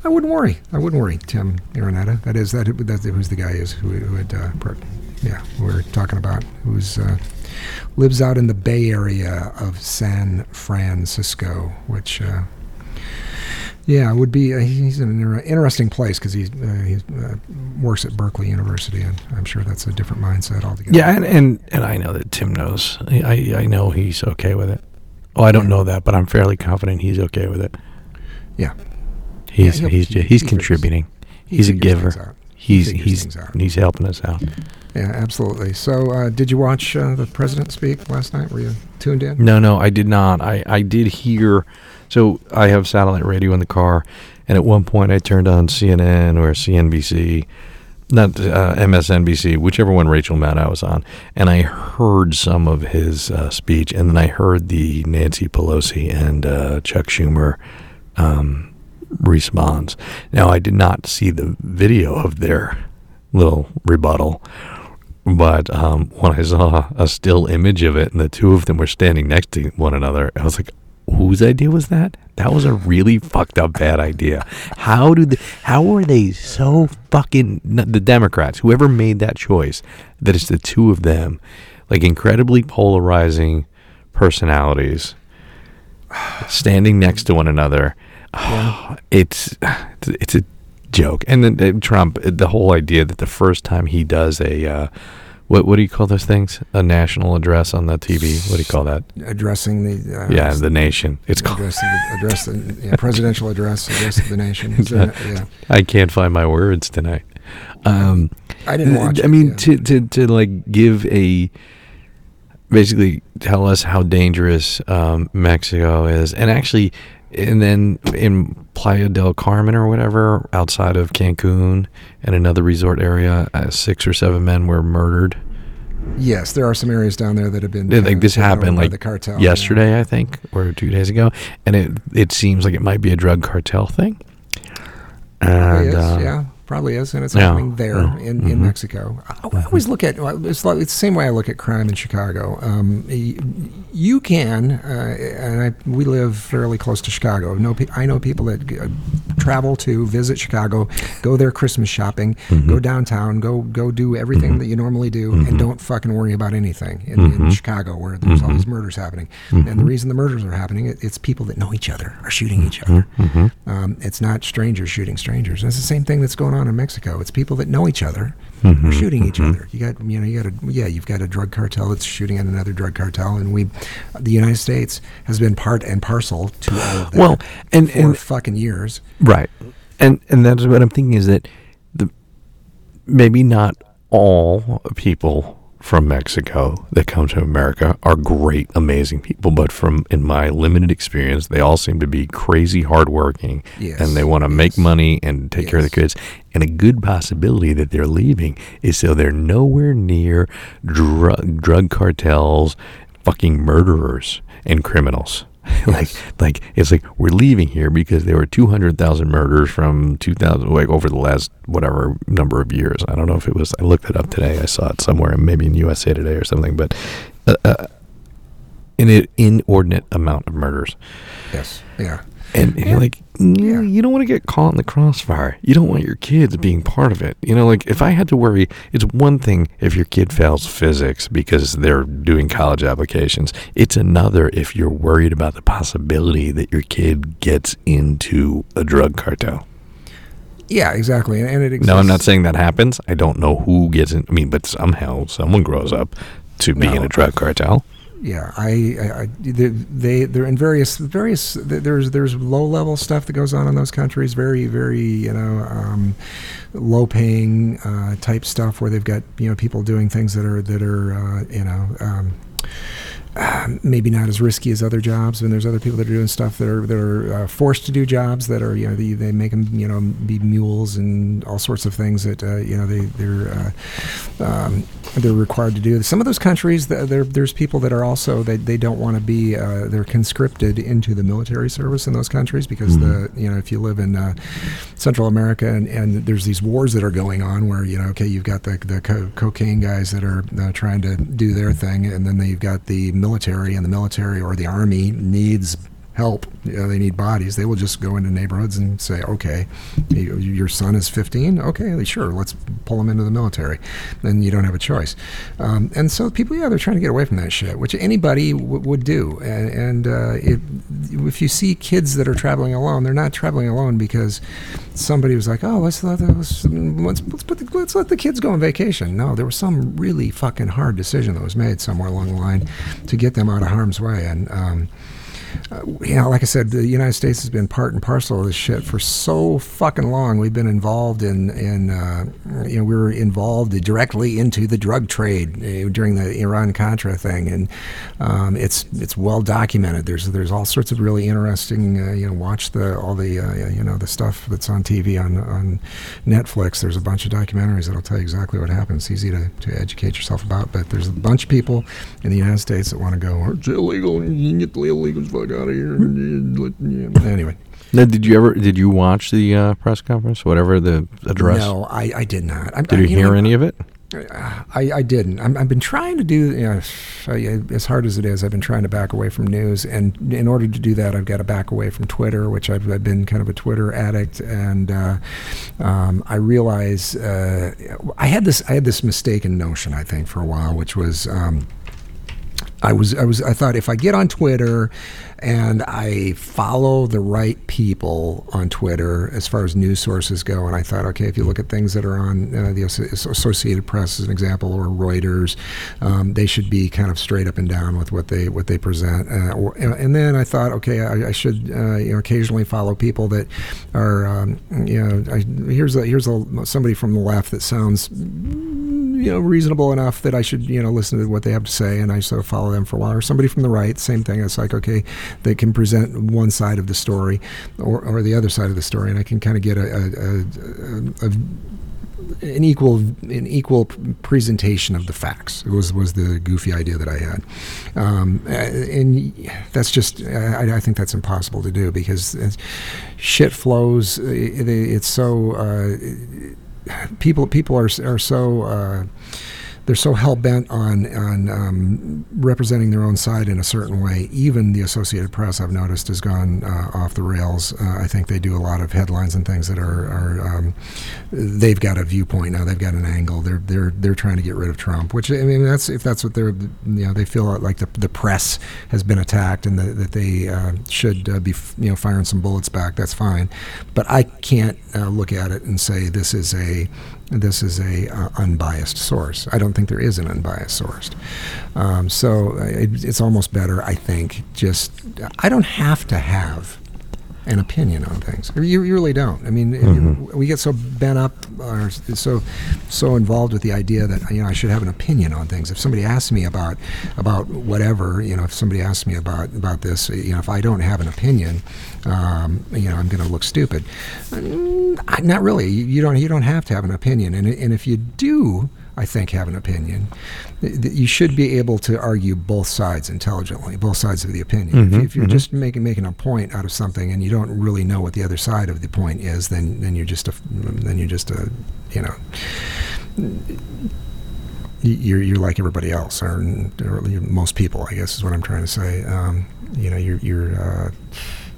I wouldn't worry. I wouldn't worry. Tim Araneta. That is that. Who's the guy is who, who had. Uh, yeah, we're talking about who's lives out in the Bay Area of San Francisco, which yeah, it would be. Uh, he's in an interesting place because he, uh, he uh, works at Berkeley University, and I'm sure that's a different mindset altogether. Yeah, and and, and I know that Tim knows. I I know he's okay with it. Oh, I don't yeah. know that, but I'm fairly confident he's okay with it. Yeah, he's yeah, he's he's, he's contributing. He's a giver. He's he's he's helping us out. Yeah, absolutely. So, uh, did you watch uh, the president speak last night? Were you tuned in? No, no, I did not. I I did hear so I have satellite radio in the car, and at one point I turned on CNN or CNBC, not uh, MSNBC, whichever one Rachel Maddow was on, and I heard some of his uh, speech, and then I heard the Nancy Pelosi and uh, Chuck Schumer um, response. Now I did not see the video of their little rebuttal. But um, when I saw a still image of it and the two of them were standing next to one another, I was like, whose idea was that? That was a really fucked up bad idea. How do how are they so fucking the Democrats, whoever made that choice, that it's the two of them, like incredibly polarizing personalities, standing next to one another. Yeah. It's it's a joke. And then uh, Trump, the whole idea that the first time he does a uh, what what do you call those things? A national address on the TV. What do you call that? Addressing the uh, yeah the nation. It's address called the, address the yeah, presidential address address of the nation. yeah. I can't find my words tonight. Um, I didn't watch. I mean, yeah. to to to like give a basically tell us how dangerous um, Mexico is, and actually, and then in Playa del Carmen or whatever, outside of Cancun and another resort area, uh, six or seven men were murdered. Yes, there are some areas down there that have been. Yeah, like this happened like the cartel yesterday, yeah. I think, or two days ago, and it it seems like it might be a drug cartel thing. And, uh, yeah probably is, and it's yeah. happening there yeah. in, mm-hmm. in Mexico. I, I, always look at it's like it's the same way I look at crime in Chicago. Um, you can, uh, and I, we live fairly close to Chicago. No, I know people that uh, travel to visit Chicago, go there Christmas shopping, mm-hmm. go downtown, go go do everything mm-hmm. that you normally do, and mm-hmm. don't fucking worry about anything in, in mm-hmm. Chicago where there's all these murders happening. And the reason the murders are happening, it, it's people that know each other are shooting each other. Um, it's not strangers shooting strangers. And it's the same thing that's going on on in Mexico. It's people that know each other mm-hmm, shooting each mm-hmm. other. You got you know you got a yeah you've got a drug cartel that's shooting at another drug cartel, and we, the United States has been part and parcel to all of that. Well, and for and, fucking years, right? And and that's what I'm thinking is that the maybe not all people from Mexico that come to America are great, amazing people. But from in my limited experience, they all seem to be crazy hardworking, yes. and they want to yes. make money and take yes. care of the kids. And a good possibility that they're leaving is so they're nowhere near drug drug cartels, fucking murderers and criminals. like like it's like we're leaving here because there were 200,000 murders from 2000 like over the last whatever number of years. I don't know if it was I looked it up today. I saw it somewhere maybe in USA Today or something, but uh, uh, an inordinate amount of murders. Yes. Yeah. And you're like, Mm, yeah. you don't want to get caught in the crossfire. You don't want your kids being part of it. You know, like if I had to worry, it's one thing if your kid fails physics because they're doing college applications. It's another if you're worried about the possibility that your kid gets into a drug cartel. Yeah, exactly. And it exists. No, I'm not saying that happens. I don't know who gets in. I mean, but somehow someone grows up to be no. in a drug cartel yeah, I, I, they they're in various various there's there's low level stuff that goes on in those countries, very very you know um, low paying uh, type stuff where they've got you know people doing things that are that are uh, you know. Um, um, maybe not as risky as other jobs. And there's other people that are doing stuff that are that are uh, forced to do jobs that are you know they, they make them you know be mules and all sorts of things that uh, you know they they're uh, um, they're required to do. Some of those countries there there's people that are also they, they don't want to be uh, they're conscripted into the military service in those countries because mm-hmm. the you know if you live in uh, Central America and, and there's these wars that are going on where you know okay you've got the the co- cocaine guys that are uh, trying to do their thing and then you've got the military, and the military or the army needs help. You know, they need bodies. They will just go into neighborhoods and say, okay, your son is 15. Okay, sure, let's pull him into the military. Then you don't have a choice. Um, and so people, yeah, they're trying to get away from that shit, which anybody w- would do. And, and uh, if you see kids that are traveling alone, they're not traveling alone because somebody was like, oh, let's let, let's, let's, let's, put the, let's let the kids go on vacation. No, there was some really fucking hard decision that was made somewhere along the line to get them out of harm's way. And, um, uh, you know, like I said, the United States has been part and parcel of this shit for so fucking long. We've been involved in, in uh, you know, we were involved directly into the drug trade uh, during the Iran Contra thing, and um, it's it's well documented. There's there's all sorts of really interesting, uh, you know, watch the all the uh, you know the stuff that's on TV on on Netflix. There's a bunch of documentaries that'll tell you exactly what happened. It's easy to, to educate yourself about, but there's a bunch of people in the United States that want to go, it's illegal, you get the illegals fuck out of here. Anyway. Now, did you ever did you watch the uh, press conference, whatever the address? No, I, I did not. I, did you, you hear know, any of it? I, I didn't. i have been trying to do, you know, as hard as it is, I've been trying to back away from news. And in order to do that, I've got to back away from Twitter, which I've, I've been kind of a Twitter addict. And uh, um, I realize uh, I had this I had this mistaken notion, I think, for a while, which was. Um, I was I was I thought if I get on Twitter and I follow the right people on Twitter as far as news sources go. And I thought, okay, if you look at things that are on uh, the Associated Press as an example, or Reuters, um, they should be kind of straight up and down with what they what they present. Uh, or, and then I thought, okay, I, I should uh, you know occasionally follow people that are um, you know I, here's a, here's a, somebody from the left that sounds you know reasonable enough that I should you know listen to what they have to say, and I sort of follow them for a while. Or somebody from the right, same thing. It's like okay, they can present one side of the story or, or the other side of the story, and I can kind of get a, a, a, a an equal an equal presentation of the facts. It was was the goofy idea that I had, um, and that's just I, I, think that's impossible to do because shit flows. It, it's so. Uh, people people are are so uh, they're so hell bent on on um, representing their own side in a certain way. Even the Associated Press, I've noticed, has gone uh, off the rails. Uh, I think they do a lot of headlines and things that are, are um, they've got a viewpoint now. They've got an angle. They're they're they're trying to get rid of Trump. Which I mean, that's if that's what they're you know they feel like the the press has been attacked and the, that they uh, should uh, be you know firing some bullets back. That's fine, but I can't uh, look at it and say this is a this is a uh, unbiased source. I don't think there is an unbiased source. Um, so uh, it, it's almost better, I think. Just I don't have to have an opinion on things. You, you really don't. I mean, mm-hmm. we get so bent up or so so involved with the idea that you know I should have an opinion on things. If somebody asks me about about whatever, you know, if somebody asks me about about this, you know, if I don't have an opinion, um, you know, I'm going to look stupid. Mm, not really. You don't you don't have to have an opinion, and and if you do I think, have an opinion. You should be able to argue both sides intelligently, both sides of the opinion. Mm-hmm, if, you're mm-hmm. just making making a point out of something and you don't really know what the other side of the point is, then then you're just a then you're just a you know you're you're like everybody else, or, or most people, I guess is what I'm trying to say. Um, you know, you're you're. Uh,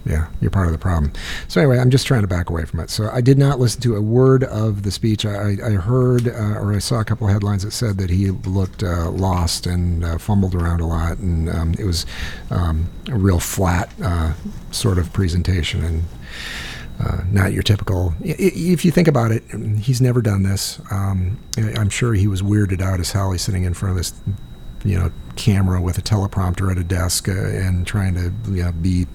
yeah, you're part of the problem. So anyway, I'm just trying to back away from it. So I did not listen to a word of the speech. I, I heard uh, or I saw a couple of headlines that said that he looked uh, lost and uh, fumbled around a lot, and um, it was um, a real flat uh, sort of presentation and. Uh, not your typical. If you think about it, he's never done this. Um, I'm sure he was weirded out as. He's sitting in front of this, you know, camera with a teleprompter at a desk uh, and trying to you know, be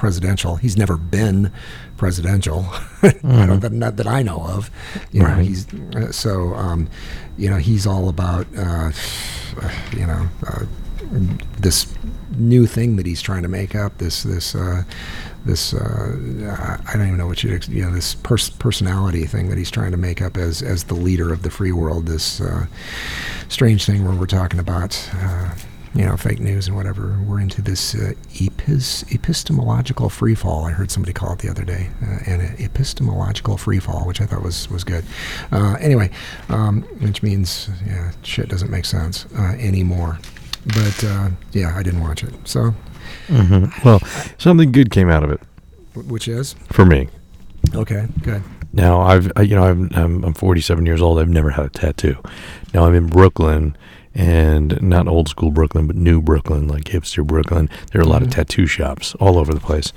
presidential. He's never been presidential, mm-hmm. not that I know of. You right. know, he's uh, so um, you know he's all about uh, you know uh, this new thing that he's trying to make up. This this uh, this uh, I don't even know what you you know this pers- personality thing that he's trying to make up as as the leader of the free world. This uh, strange thing where we're talking about you know, fake news and whatever. We're into this uh, epis- epistemological freefall. I heard somebody call it the other day, uh, an epistemological freefall, which I thought was was good. Uh, anyway, um, which means yeah, shit doesn't make sense uh, anymore. But uh, yeah, I didn't watch it. So, mm-hmm. well, something good came out of it. Which is for me. Okay, good. Now I've you know I'm I'm 47 years old. I've never had a tattoo. Now I'm in Brooklyn and not old school Brooklyn, but new Brooklyn, like hipster Brooklyn. There are a lot mm-hmm. of tattoo shops all over the place.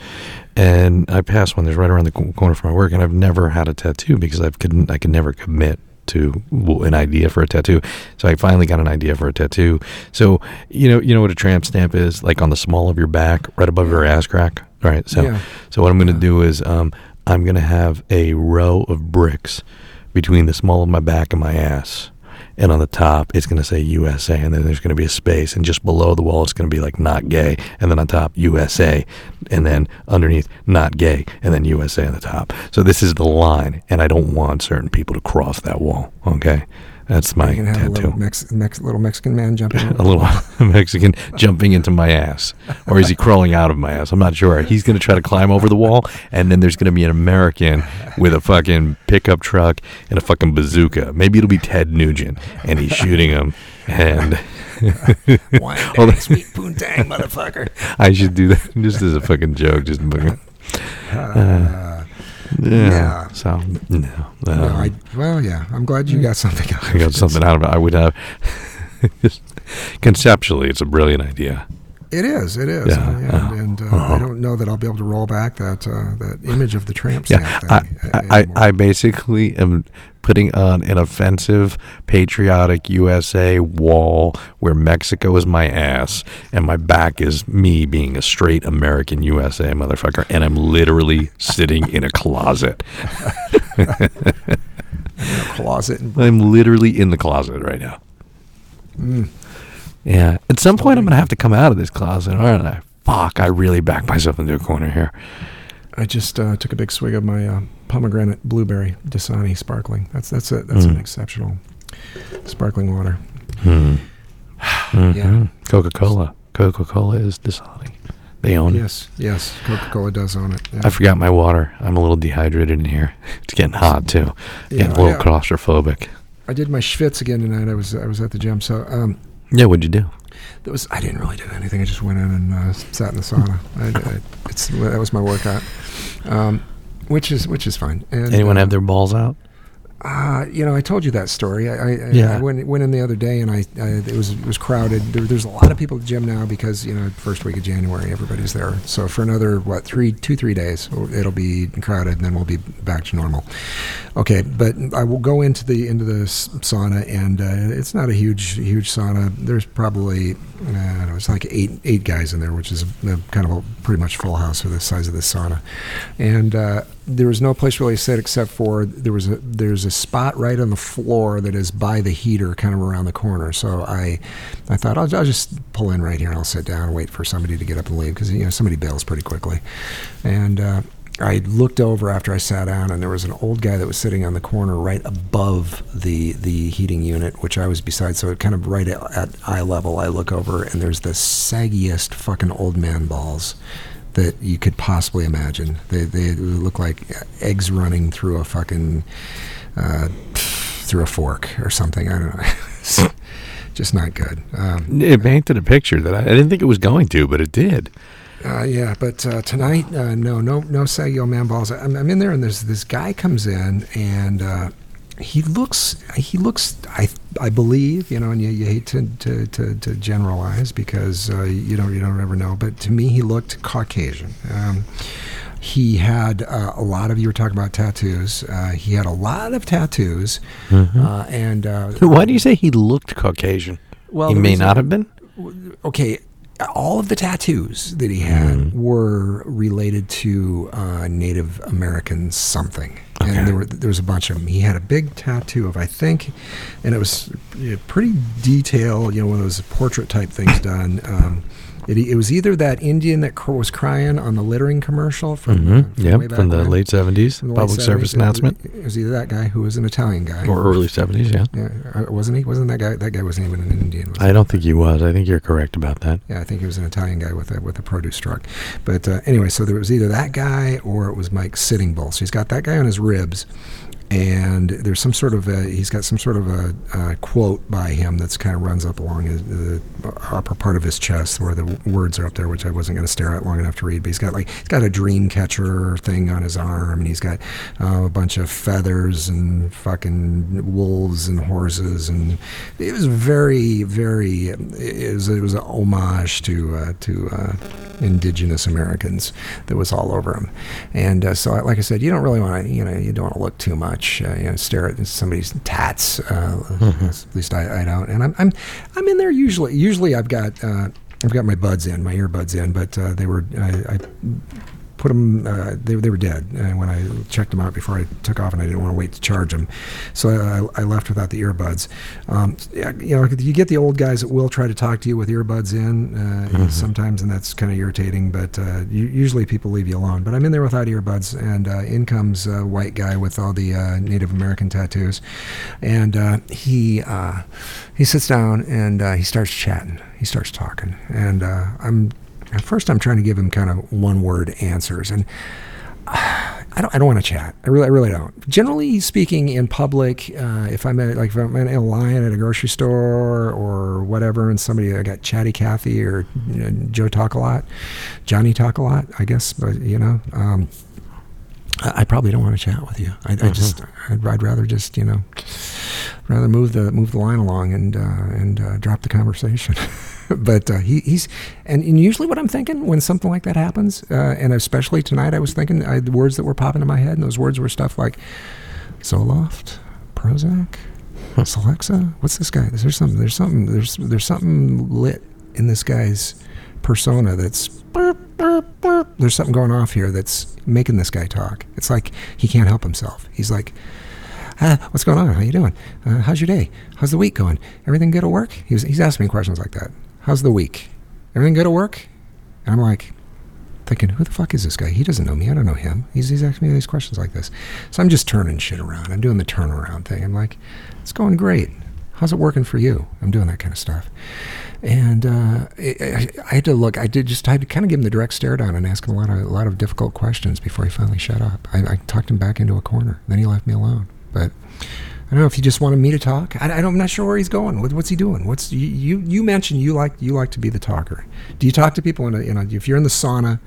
And I passed one that's right around the corner from my work, and I've never had a tattoo because I couldn't, I could never commit to an idea for a tattoo. So I finally got an idea for a tattoo. So you know you know what a tramp stamp is, like on the small of your back, right above your ass crack. Right. So yeah. so what I'm going to yeah. do is um, I'm going to have a row of bricks between the small of my back and my ass and on the top it's going to say USA, and then there's going to be a space, and just below the wall it's going to be like not gay, and then on top USA, and then underneath not gay, and then USA on the top. So this is the line, and I don't want certain people to cross that wall. Okay. That's my tattoo. A little, Mex- Mex- little Mexican man jumping. a little Mexican jumping into my ass, or is he crawling out of my ass? I'm not sure. He's going to try to climb over the wall, and then there's going to be an American with a fucking pickup truck and a fucking bazooka. Maybe it'll be Ted Nugent, and he's shooting him. And Wine sweet poontang, motherfucker. I should do that just as a fucking joke. Just. Uh, yeah. yeah. So no. Um, no I, well, yeah. I'm glad you got something out. I got something out of it. I would have. conceptually, it's a brilliant idea. It is. It is. Yeah, and, uh, and uh, uh-huh. I don't know that I'll be able to roll back that uh, that image of the tramp stamp yeah, thing. I, I, I, basically am putting on an offensive, patriotic USA wall where Mexico is my ass and my back is me being a straight American USA motherfucker, and I'm literally sitting in a closet. in a closet. I'm literally in the closet right now. Mm. Yeah. At some point, I'm going to have to come out of this closet, aren't I? Fuck, I really backed myself into a corner here. I just uh, took a big swig of my uh, pomegranate blueberry Dasani sparkling. That's that's a, that's mm. an exceptional sparkling water. Hmm. Mm-hmm. Yeah. Coca Cola. Coca Cola is Dasani. They own yes, it. Yes, yes. Coca Cola does own it. Yeah. I forgot my water. I'm a little dehydrated in here. It's getting hot too. Yeah, getting a little claustrophobic. I did my schwitz again tonight. I was I was at the gym. So um, yeah, what'd you do? That was I didn't really do anything. I just went in and uh, sat in the sauna. I, I, it's that was my workout, um, which is which is fine. And, Anyone uh, have their balls out? Uh, you know, I told you that story. I, I, yeah. I went, went in the other day, and I, I it was it was crowded. There, there's a lot of people at the gym now because you know first week of January everybody's there. So for another what three two three days it'll be crowded, and then we'll be back to normal. Okay, but I will go into the into the sauna, and uh, it's not a huge huge sauna. There's probably uh, know, it's like eight eight guys in there, which is a, a kind of a pretty much full house for the size of the sauna, and uh, there was no place really to sit except for there was a there's a spot right on the floor that is by the heater, kind of around the corner. So I I thought I'll, I'll just pull in right here and I'll sit down and wait for somebody to get up and leave because you know somebody bails pretty quickly, and. Uh, I looked over after I sat down, and there was an old guy that was sitting on the corner right above the the heating unit, which I was beside. So it kind of right at, at eye level, I look over, and there's the saggiest fucking old man balls that you could possibly imagine. They they look like eggs running through a fucking uh, through a fork or something. I don't know. just not good. Um, it painted a picture that I, I, didn't think it was going to, but it did. Uh, yeah, but uh, tonight, uh, no, no, no saggy man balls. I'm, I'm in there, and there's this guy comes in, and uh, he looks, he looks, I, I believe, you know, and you, you hate to, to, to, to generalize because uh, you don't, you don't ever know. But to me, he looked Caucasian. Um, he had uh, a lot of. You were talking about tattoos. Uh, he had a lot of tattoos, uh, and uh, Why do you say he looked Caucasian? Well, he may not have been. okay, all of the tattoos that he had were related to uh, Native American something, Okay. and there were there was a bunch of them. He had a big tattoo of I think, and it was uh, pretty detailed. You know, one of those portrait type things done. Um, it, it was either that Indian that cr- was crying on the littering commercial from, uh, Mm-hmm. from way Yep, from the when. late seventies, From the late public 70s. service It announcement, It was either that guy who was an Italian guy, or early seventies. Yeah, yeah, uh, wasn't he? Wasn't that guy? That guy wasn't even an Indian. I don't think he was. I think you're correct about that. Yeah, I think he was an Italian guy with a with a produce truck. But uh, anyway, so there was either that guy or it was Mike Sitting Bull. So he's got that guy on his ribs, and there's some sort of a, he's got some sort of a, uh quote by him that's kind of runs up along his, the upper part of his chest where the words are up there, which I wasn't going to stare at long enough to read. But he's got like he's got a dream catcher thing on his arm, and he's got uh, a bunch of feathers and fucking wolves and horses, and it was very, very. It was it was an homage to uh, to uh, indigenous Americans that was all over him, and uh, so like I said, you don't really want to you know you don't want to look too much, uh, you know, stare at somebody's tats. Uh, At least I, I don't, and I'm I'm I'm in there usually. Usually I've got. Uh, I've got my buds in, my earbuds in, but uh, they were I, I put them. Uh, they, they were dead and when I checked them out before I took off, and I didn't want to wait to charge them, so I, I left without the earbuds. Um, you know, you get the old guys that will try to talk to you with earbuds in uh, sometimes, and that's kind of irritating. But uh, u- usually people leave you alone. But I'm in there without earbuds, and uh, in comes a white guy with all the uh, Native American tattoos, and uh, he uh, he sits down and uh, he starts chatting. He starts talking, and uh, I'm at first I'm trying to give him kind of one word answers, and I don't, I don't want to chat. I really, I really don't. Generally speaking, in public, uh, if I'm at, like if I'm in a line at a grocery store or whatever, and somebody I got chatty Cathy or you know, Joe talk a lot, Johnny talk a lot, I guess, but you know, um, I, I probably don't want to chat with you. I, I just, I'd, I'd rather just you know, rather move the move the line along and uh, and uh, drop the conversation. but uh, he, he's and, and usually what I'm thinking when something like that happens, uh, and especially tonight, I was thinking I, the words that were popping in my head, and those words were stuff like Zoloft, Prozac, Celexa. What's this guy? There's something. There's something. There's there's something lit in this guy's persona that's. burp, burp, burp. There's something going off here that's making this guy talk. It's like he can't help himself. He's like, ah, what's going on? How you doing? Uh, how's your day? How's the week going? Everything good at work? He was, he's asking me questions like that. How's the week? Everything good at work? And I'm like, thinking, who the fuck is this guy? He doesn't know me. I don't know him. He's, he's asking me these questions like this. So I'm just turning shit around. I'm doing the turnaround thing. I'm like, it's going great. How's it working for you? I'm doing that kind of stuff. And uh, I, I, had to look. I did just. I had to kind of give him the direct stare down and ask him a lot of a lot of difficult questions before he finally shut up. I, I talked him back into a corner. Then he left me alone. But I don't know if he just wanted me to talk. I, I don't, I'm not sure where he's going. What, what's he doing? What's you, you? You mentioned you like you like to be the talker. Do you talk to people in a, in a if you're in the sauna?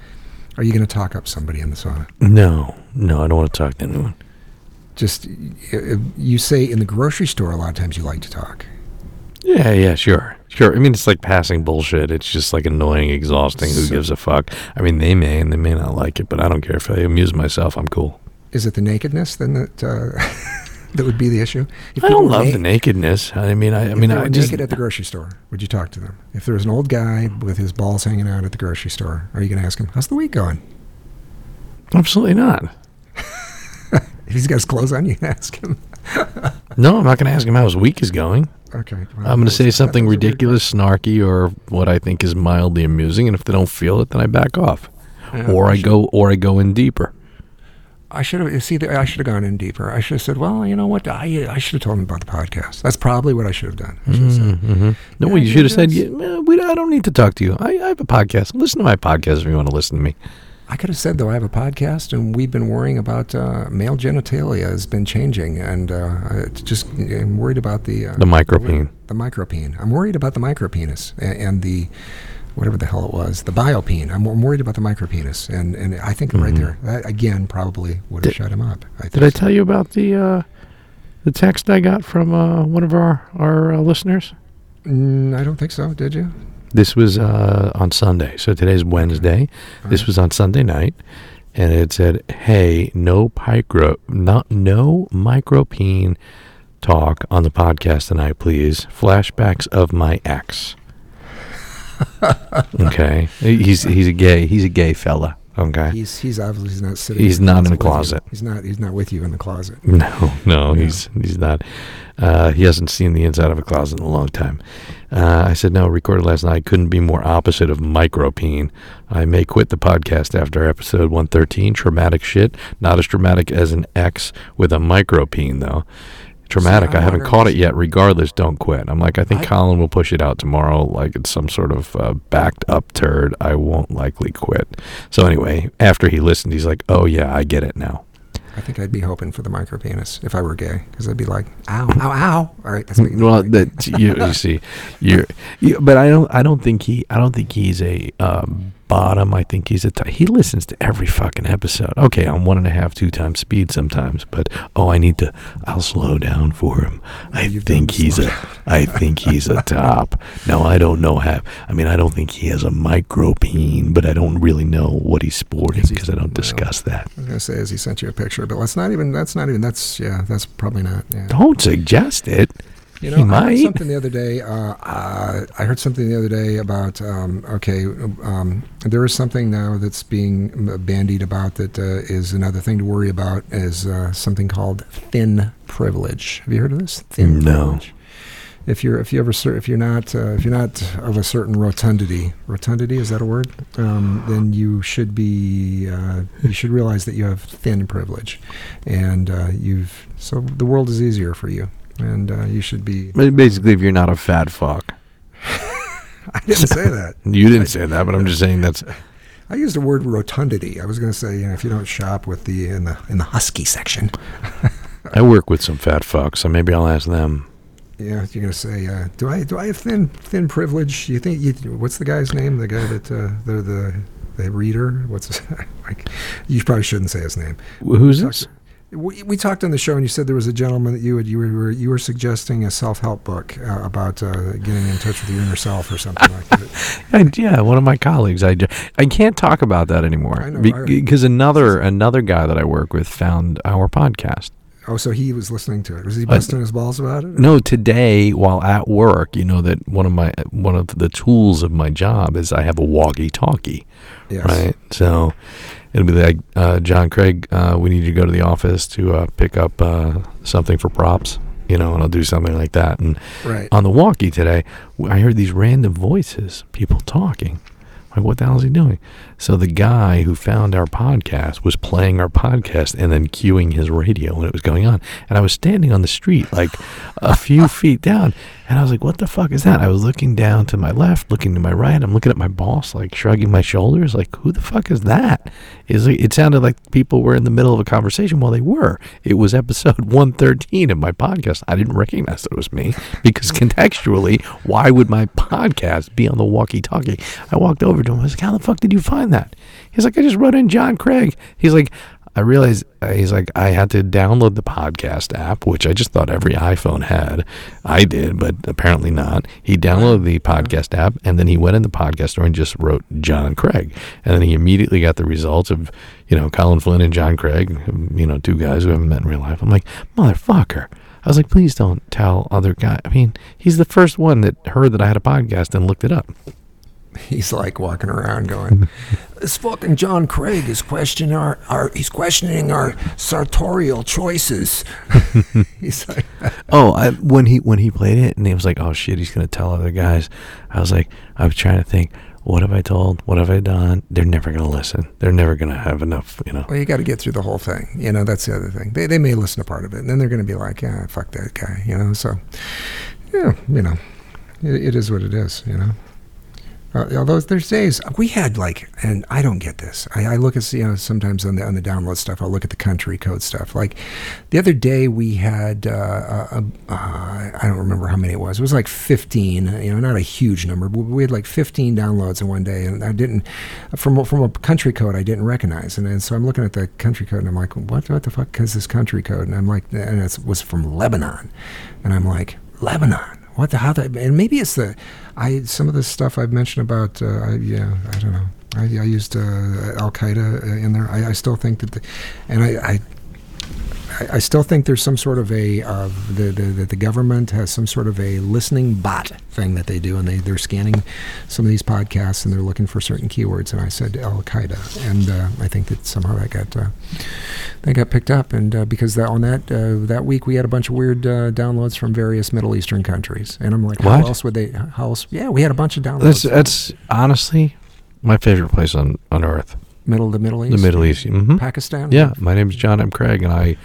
Are you going to talk up somebody in the sauna? No, no, I don't want to talk to anyone. Just you say in the grocery store. A lot of times you like to talk. Yeah, yeah, sure, sure. I mean, it's like passing bullshit. It's just like annoying, exhausting. Who So- gives a fuck? I mean, they may and they may not like it, but I don't care if I amuse myself. I'm cool. Is it the nakedness then that uh, that would be the issue? If I don't love na- the nakedness. I mean, I, I mean, I just naked at the grocery store, would you talk to them? If there was an old guy with his balls hanging out at the grocery store, are you going to ask him, "How's the week going?" absolutely not. If he's got his clothes on, you ask him. No, I'm not going to ask him how his week is going. Okay. well, I'm going to say something was a weird ridiculous, snarky, or what I think is mildly amusing, and if they don't feel it, then I back off, Yeah, or I should- go, or I go in deeper. I should have. See, I should have gone in deeper. I should have said, "Well, you know what? I I should have told him about the podcast." That's probably what I should have done. I should have said, hmm No, Yeah, well, you should have said, yeah, man, we, I don't need to talk to you. I, I have a podcast. Listen to my podcast if you want to listen to me. I could have said though I have a podcast and we've been worrying about uh, male genitalia has been changing and uh, just I'm worried about the uh, The micropene. The micropene. I'm worried about the micropenis and, and the whatever the hell it was, the biopene. I'm, I'm worried about the micropenis, and and I think right there, that again probably would have shut him up. I Did I tell you about the uh, the text I got from uh, one of our our uh, listeners? Mm, I don't think so. Did you? This was uh, on Sunday, so today's Wednesday. This was on Sunday night, and it said, "Hey, no micro, not no micropene talk on the podcast tonight, please. Flashbacks of my ex." Okay, he's he's a gay he's a gay fella. Okay, He's he's obviously he's not sitting. He's not in the with you. closet. He's not he's not with you in the closet. No, no, Yeah. he's he's not. Uh, he hasn't seen the inside of a closet in a long time. Uh, I said no. Recorded last night. Couldn't be more opposite of micropene. I may quit the podcast after episode one thirteen. Traumatic shit. Not as traumatic as an ex with a micropene though. Traumatic. I haven't caught it yet. Regardless, don't quit. I'm like, I think I- Colin will push it out tomorrow. Like it's some sort of uh, backed up turd. I won't likely quit. So anyway, after he listened, he's like, Oh yeah, I get it now. I think I'd be hoping for the micropenis if I were gay, because I'd be like, ow, ow, ow. All right, that's what you well that you, you see you're you, but i don't i don't think he i don't think he's a um, bottom i think he's a t- he listens to every fucking episode okay on one and a half two times speed sometimes but oh i need to i'll slow down for him i You've think he's slow a i think he's a top no i don't know how i mean i don't think he has a micropene but i don't really know what he's sporting because i don't well, discuss that I was gonna say as he sent you a picture, but let's not even. That's not even. That's yeah. That's probably not. Yeah. don't suggest it You know, he I heard something the other day. Uh, uh, I heard something the other day about. Um, okay, um, there is something now that's being bandied about that uh, is another thing to worry about. Is uh, something called thin privilege. Have you heard of this? Thin No. privilege. If you're if you ever if you're not uh, if you're not of a certain rotundity rotundity is that a word um, then you should be uh, you should realize that you have thin privilege and uh, you've so the world is easier for you and uh, you should be basically if you're not a fat fuck. I didn't say that. You didn't say that, but I'm just saying that's. I used the word rotundity. I was going to say you know if you don't shop with the in the in the husky section. I work with some fat fucks, so maybe I'll ask them. yeah you're going to say uh, do I do I have thin thin privilege? You think you what's the guy's name? The guy that uh, the the the reader? What's his, like you probably shouldn't say his name. Who's this? We, we talked on the show, and you said there was a gentleman that you had you were you were suggesting a self help book uh, about uh, getting in touch with your inner self or something like that. I, yeah, one of my colleagues. I, I can't talk about that anymore I know, Be- I- because another another guy that I work with found our podcast. Oh, so he was listening to it. Was he busting his balls about it? No, today while at work, you know that one of my one of the tools of my job is I have a walkie-talkie. Yes. right? So it'll be like, uh, John Craig, uh, we need you to go to the office to uh, pick up uh, something for props, you know, and I'll do something like that. And Right. on the walkie today, I heard these random voices, people talking. Like, what the hell is he doing? So the guy who found our podcast was playing our podcast and then cueing his radio when it was going on. And I was standing on the street, like a few feet down, and I was like, "What the fuck is that?" I was looking down to my left, looking to my right. I'm looking at my boss, like shrugging my shoulders, like, "Who the fuck is that?" Is it sounded like people were in the middle of a conversation. Well, they were. It was episode 113 of my podcast. I didn't recognize that it was me because contextually, why would my podcast be on the walkie-talkie? I walked over him. I was like, "How the fuck did you find that?" He's like, "I just wrote in John Craig." He's like. I realized uh, he's like I had to download the podcast app, which I just thought every iPhone had. I did, but apparently not. He downloaded the podcast app, and then he went in the podcast store and just wrote John Craig, and then he immediately got the results of you know Colin Flynn and John Craig, you know two guys who haven't met in real life. I'm like motherfucker. I was like, please don't tell other guy. I mean, he's the first one that heard that I had a podcast and looked it up. He's like walking around going, "This fucking John Craig is questioning our, our he's questioning our sartorial choices." he's like, Oh, I, when he when he played it, and he was like, "Oh shit, he's gonna tell other guys." I was like, I was trying to think, what have I told? What have I done? They're never gonna listen. They're never gonna have enough, you know. Well, you got to get through the whole thing. You know, that's the other thing. They, they may listen to part of it, and then they're going to be like, yeah, fuck that guy. You know, so, yeah, you know, it, it is what it is, you know. Uh, although there's days we had like, and I don't get this. I, I look at you know sometimes on the on the download stuff. I'll look at the country code stuff. Like the other day we had uh, uh, uh, I don't remember how many it was. It was like 15. You know, not a huge number, but we had like 15 downloads in one day, and I didn't from from a country code I didn't recognize. And, and so I'm looking at the country code and I'm like, what what the fuck is this country code? And I'm like, and it was from Lebanon, and I'm like, Lebanon. What the how that and maybe it's the I some of the stuff I've mentioned about uh, I, yeah I don't know. I, I used uh, Al Qaeda uh, in there. I, I still think that the, and I, I I, I still think there's some sort of a uh, the, the the government has some sort of a listening bot thing that they do, and they they're scanning some of these podcasts and they're looking for certain keywords. And I said Al Qaeda, and uh, I think that somehow that got uh, that got picked up, and uh, because that, on that uh, that week we had a bunch of weird uh, downloads from various Middle Eastern countries, and I'm like, What? how else would they? How else? Yeah, we had a bunch of downloads. That's that's honestly my favorite place on on earth. middle of the Middle East, The Middle East. hmm Pakistan. Yeah, my name is John M. Craig, and I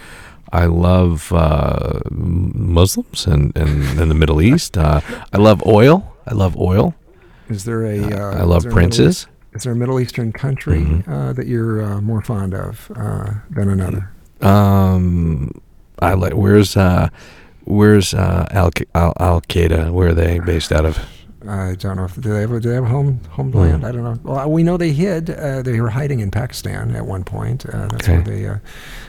I love uh, Muslims and, and, and the Middle East. Uh, I love oil. I love oil. Is there a? Uh, I love is there a Middle princes. Is there a Middle Eastern country Mhm. uh, that you're uh, more fond of uh, than another? Um, I like. Where's uh, where's uh, Al Qaeda? Where are they based out of? I don't know if do they have a, do they have a home homeland. Hmm. I don't know. Well, we know they hid. Uh, they were hiding in Pakistan at one point. Uh, that's Okay. where they. Uh,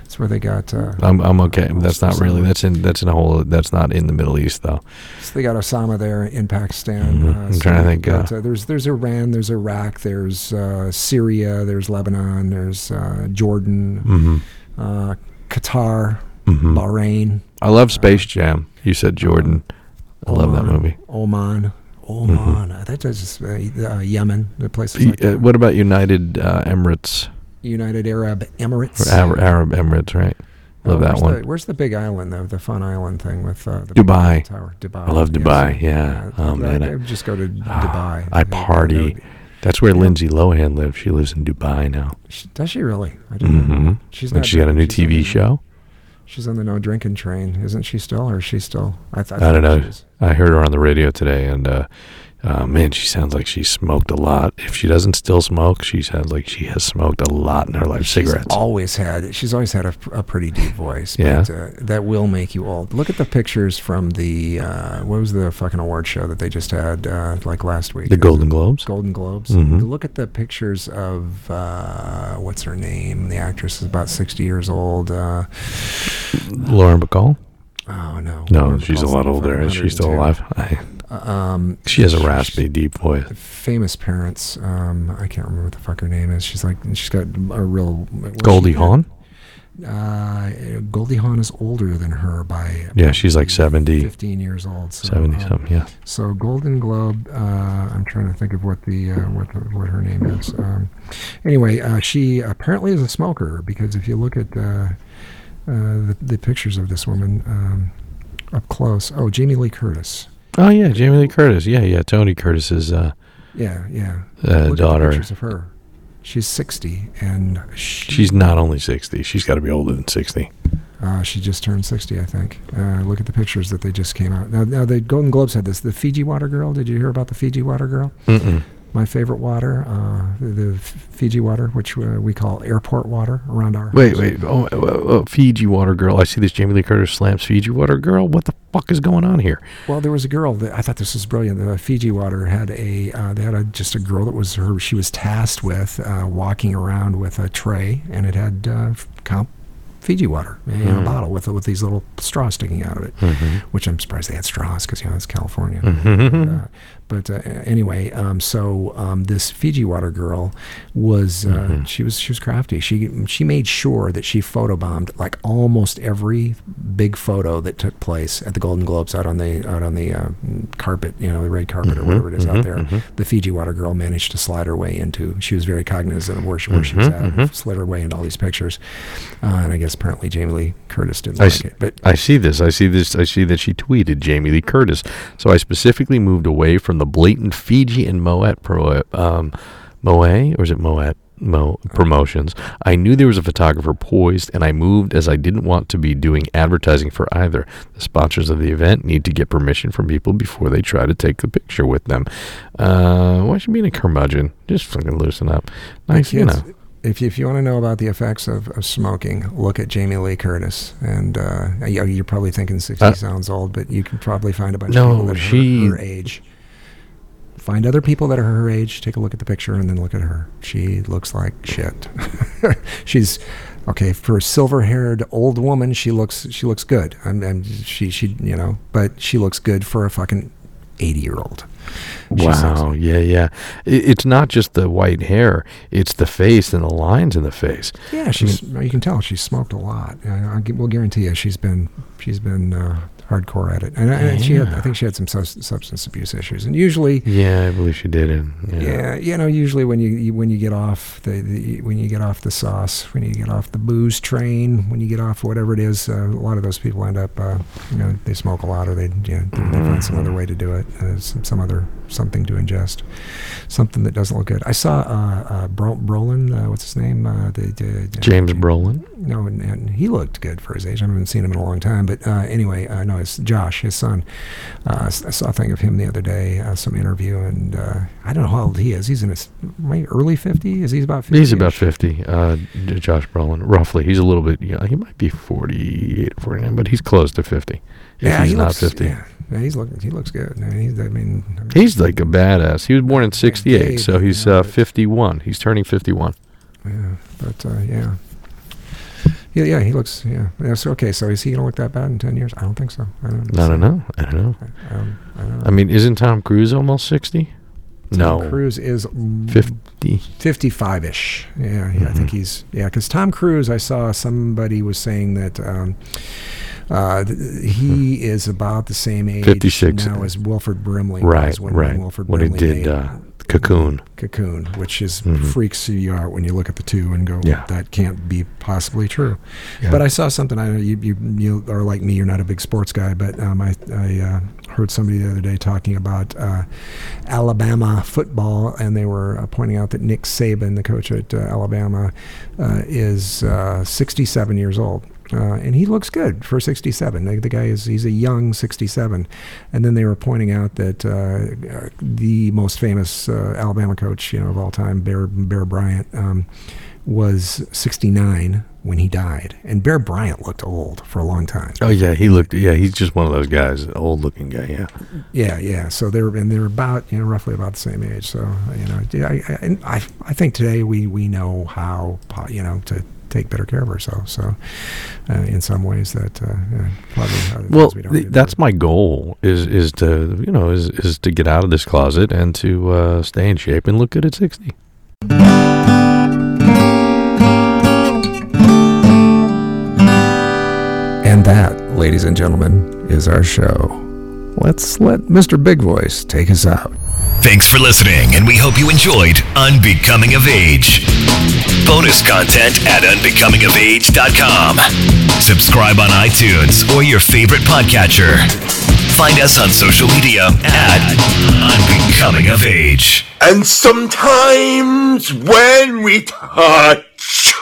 that's where they got. Uh, I'm I'm okay. That's not really. That's in that's in a whole. That's not in the Middle East though. so they got Osama there in Pakistan. Mhm. Uh, I'm so trying to think, got, uh, there's there's Iran. There's Iraq. There's uh, Syria. There's Lebanon. There's uh, Jordan. Mm-hmm. Uh, Qatar. Mm-hmm. Bahrain. I love Space Jam. You said Jordan. I love that movie. Oman. Oman. Uh, That does uh, Yemen. The places like uh, that. what about United uh, Emirates United Arab Emirates. Arab, Arab Emirates? Right. Love Uh, that one. The, where's the big island though? The fun island thing with uh, the Dubai. Tower. Dubai. I love yes. Dubai, yeah. Oh, I, man, I, I- just go to Ah, Dubai. I party. That's where Yeah. Lindsay Lohan lives. She lives in Dubai now. She- does she really? I didn't know. hmm She's and she's got a new TV show. She's on the no drinking train, isn't she? Still, or is she still? I, th- I don't know. I heard her on the radio today, and uh, uh, man, she sounds like she smoked a lot. If she doesn't still smoke, she sounds like she has smoked a lot in her life. She's Cigarettes. always had. She's always had a, a pretty deep voice. Yeah. But, uh, that will make you old. Look at the pictures from the uh, what was the fucking award show that they just had uh, like last week? the Golden Globes. Golden Globes. Mhm. Look at the pictures of uh, what's her name? The actress is about sixty years old. Uh, Lauren Bacall. oh no, No, Lauren she's a lot older. Is she still alive? I, um, she has a raspy, deep voice. Famous parents. Um, I can't remember what the fuck her name is. She's like she's got a real Goldie? Hawn. Uh, Goldie Hawn is older than her by Yeah, she's like 70, 15 years old. So, 70 um, something. Yeah. So Golden Globe. Uh, I'm trying to think of what the uh, what the, what her name is. Um, anyway, uh, she apparently is a smoker because if you look at uh, uh, the, the pictures of this woman um, up close, oh Jamie Lee Curtis. Oh yeah, Jamie Lee Curtis. Yeah, yeah. Tony Curtis's uh, Yeah, yeah. uh, Look at the daughter. pictures of her. She's 60, and she, She's not only sixty. She's got to be older than sixty. Uh, she just turned 60, I think. Uh, look at the pictures that they just came out. Now, now, the Golden Globes had this. The Fiji water girl. Did you hear about the Fiji water girl? Mm-mm. My favorite water, uh, the, the Fiji water, which uh, we call airport water around our Wait, house. wait. Oh, oh, oh, Fiji Water Girl. I see this Jamie Lee Curtis slams Fiji Water Girl. What the fuck is going on here? Well, there was a girl that I thought this was brilliant. The Fiji water had a uh, they had a, just a girl that was her. She was tasked with uh, walking around with a tray, and it had uh, comp Fiji water in a Mhm. bottle with with these little straws sticking out of it. Mm-hmm. Which I'm surprised they had straws because you know it's California. Mhm. Uh, but uh, anyway, um, so um, this Fiji water girl was uh, Mhm. she was she was crafty. She she made sure that she photobombed like almost every big photo that took place at the Golden Globes out on the out on the uh, carpet, you know, the red carpet or Mhm, whatever it is mhm, out there. mhm. The Fiji water girl managed to slide her way into. She was very cognizant of where she, where she was Mhm, at. mhm. Slid her way into all these pictures, uh, and I guess apparently Jamie Lee Curtis didn't I like s- it. But I see this. I see this. I see that she tweeted Jamie Lee Curtis. So I specifically moved away from the blatant Fiji and Moet pro um, Moe or is it Moet? mo- promotions. I knew there was a photographer poised, and I moved as I didn't want to be doing advertising for either. The sponsors of the event need to get permission from people before they try to take the picture with them. Uh, why should be in a curmudgeon? Just fucking loosen up. Nice, you know. If you, if you want to know about the effects of, of smoking, look at Jamie Lee Curtis. And uh, you- you're probably thinking 60 Uh, sounds old, but you can probably find a bunch No, of people that are she- her, her age. Find other people that are her age, take a look at the picture, and then look at her. She looks like shit. She's okay for a silver-haired old woman. She looks she looks good. I'm, I'm she she you know, but she looks good for a fucking eighty-year-old. Wow, yeah, yeah. It, it's not just the white hair; it's the face and the lines in the face. Yeah, she's. you can tell she's smoked a lot. I, I will guarantee you, she's been she's been uh, hardcore at it, and, and she had. I think she had some sus- substance abuse issues, and usually. Yeah, I believe she did it. Yeah. Yeah, you know, usually when you, you when you get off the, the when you get off the sauce, when you get off the booze train, when you get off whatever it is, uh, a lot of those people end up, uh, you know, they smoke a lot or they you know, they find some other way to do it, uh, some, some other something to ingest, something that doesn't look good. I saw uh, uh, Bro- Brolin, uh, what's his name? Uh, the, the, James Brolin. no, and, and he looked good for his age. I haven't seen him in a long time, but uh, anyway, uh, no, it's Josh, his son. Uh, I saw a thing of him the other day, uh, some interview, and uh, I don't know how old he is. He's in his maybe early fifties. He's about fifty. He's about 50, uh, Josh Brolin, roughly. He's a little bit, yeah, he might be 48, 49, but he's close to 50. If Yeah, he's he not looks, 50. Yeah, yeah, he's looking. He looks good. I mean, he's, I mean, I mean, He's like a badass. He was born in 68, so he's uh, 51. He's turning 51. yeah, but uh, yeah. Yeah, yeah, he looks. Yeah. So okay, so is he gonna look that bad in ten years? I don't think so. I don't, I don't know. I don't know. I don't, I don't know. I mean, isn't Tom Cruise almost 60? Tom no. Cruise is mm, 50. 55 ish. Yeah, yeah I think Mhm. he's, yeah, because Tom Cruise, I saw somebody was saying that um, uh, he is about the same age 56. now as Wilford Brimley Right, when, right. when Wilford When he did uh, Cocoon. Cocoon, which is Mhm. freaks you out when you look at the two and go, Yeah. that can't be possibly true. Yeah. But I saw something. I know you, you, you are like me. You're not a big sports guy, but um, I, I uh, heard somebody the other day talking about uh, Alabama football, and they were uh, pointing out that Nick Saban, the coach at uh, Alabama, uh, is uh, 67 years old. Uh, and he looks good for 67. The, the guy is he's a young 67. And then they were pointing out that uh, uh, the most famous uh, Alabama coach, you know, of all time, Bear Bear Bryant, um, was 69 when he died. And Bear Bryant looked old for a long time. Oh, yeah. He looked, yeah, he's just one of those guys, old looking guy, yeah. Yeah, yeah. So they're and they're about you know roughly about the same age. So you know, I, I, I think today we we know how you know to take better care of ourselves. So uh, in some ways that uh, probably Well, we don't th- that's my goal is is to you know is is to get out of this closet and to uh, stay in shape and look good at sixty. And that, ladies and gentlemen, is our show. Let's let Mr. Big Voice take us out. Thanks for listening, and we hope you enjoyed Unbecoming of Age. Bonus content at unbecomingofage.com. Subscribe on iTunes or your favorite podcatcher. Find us on social media at Unbecoming of Age. And sometimes when we touch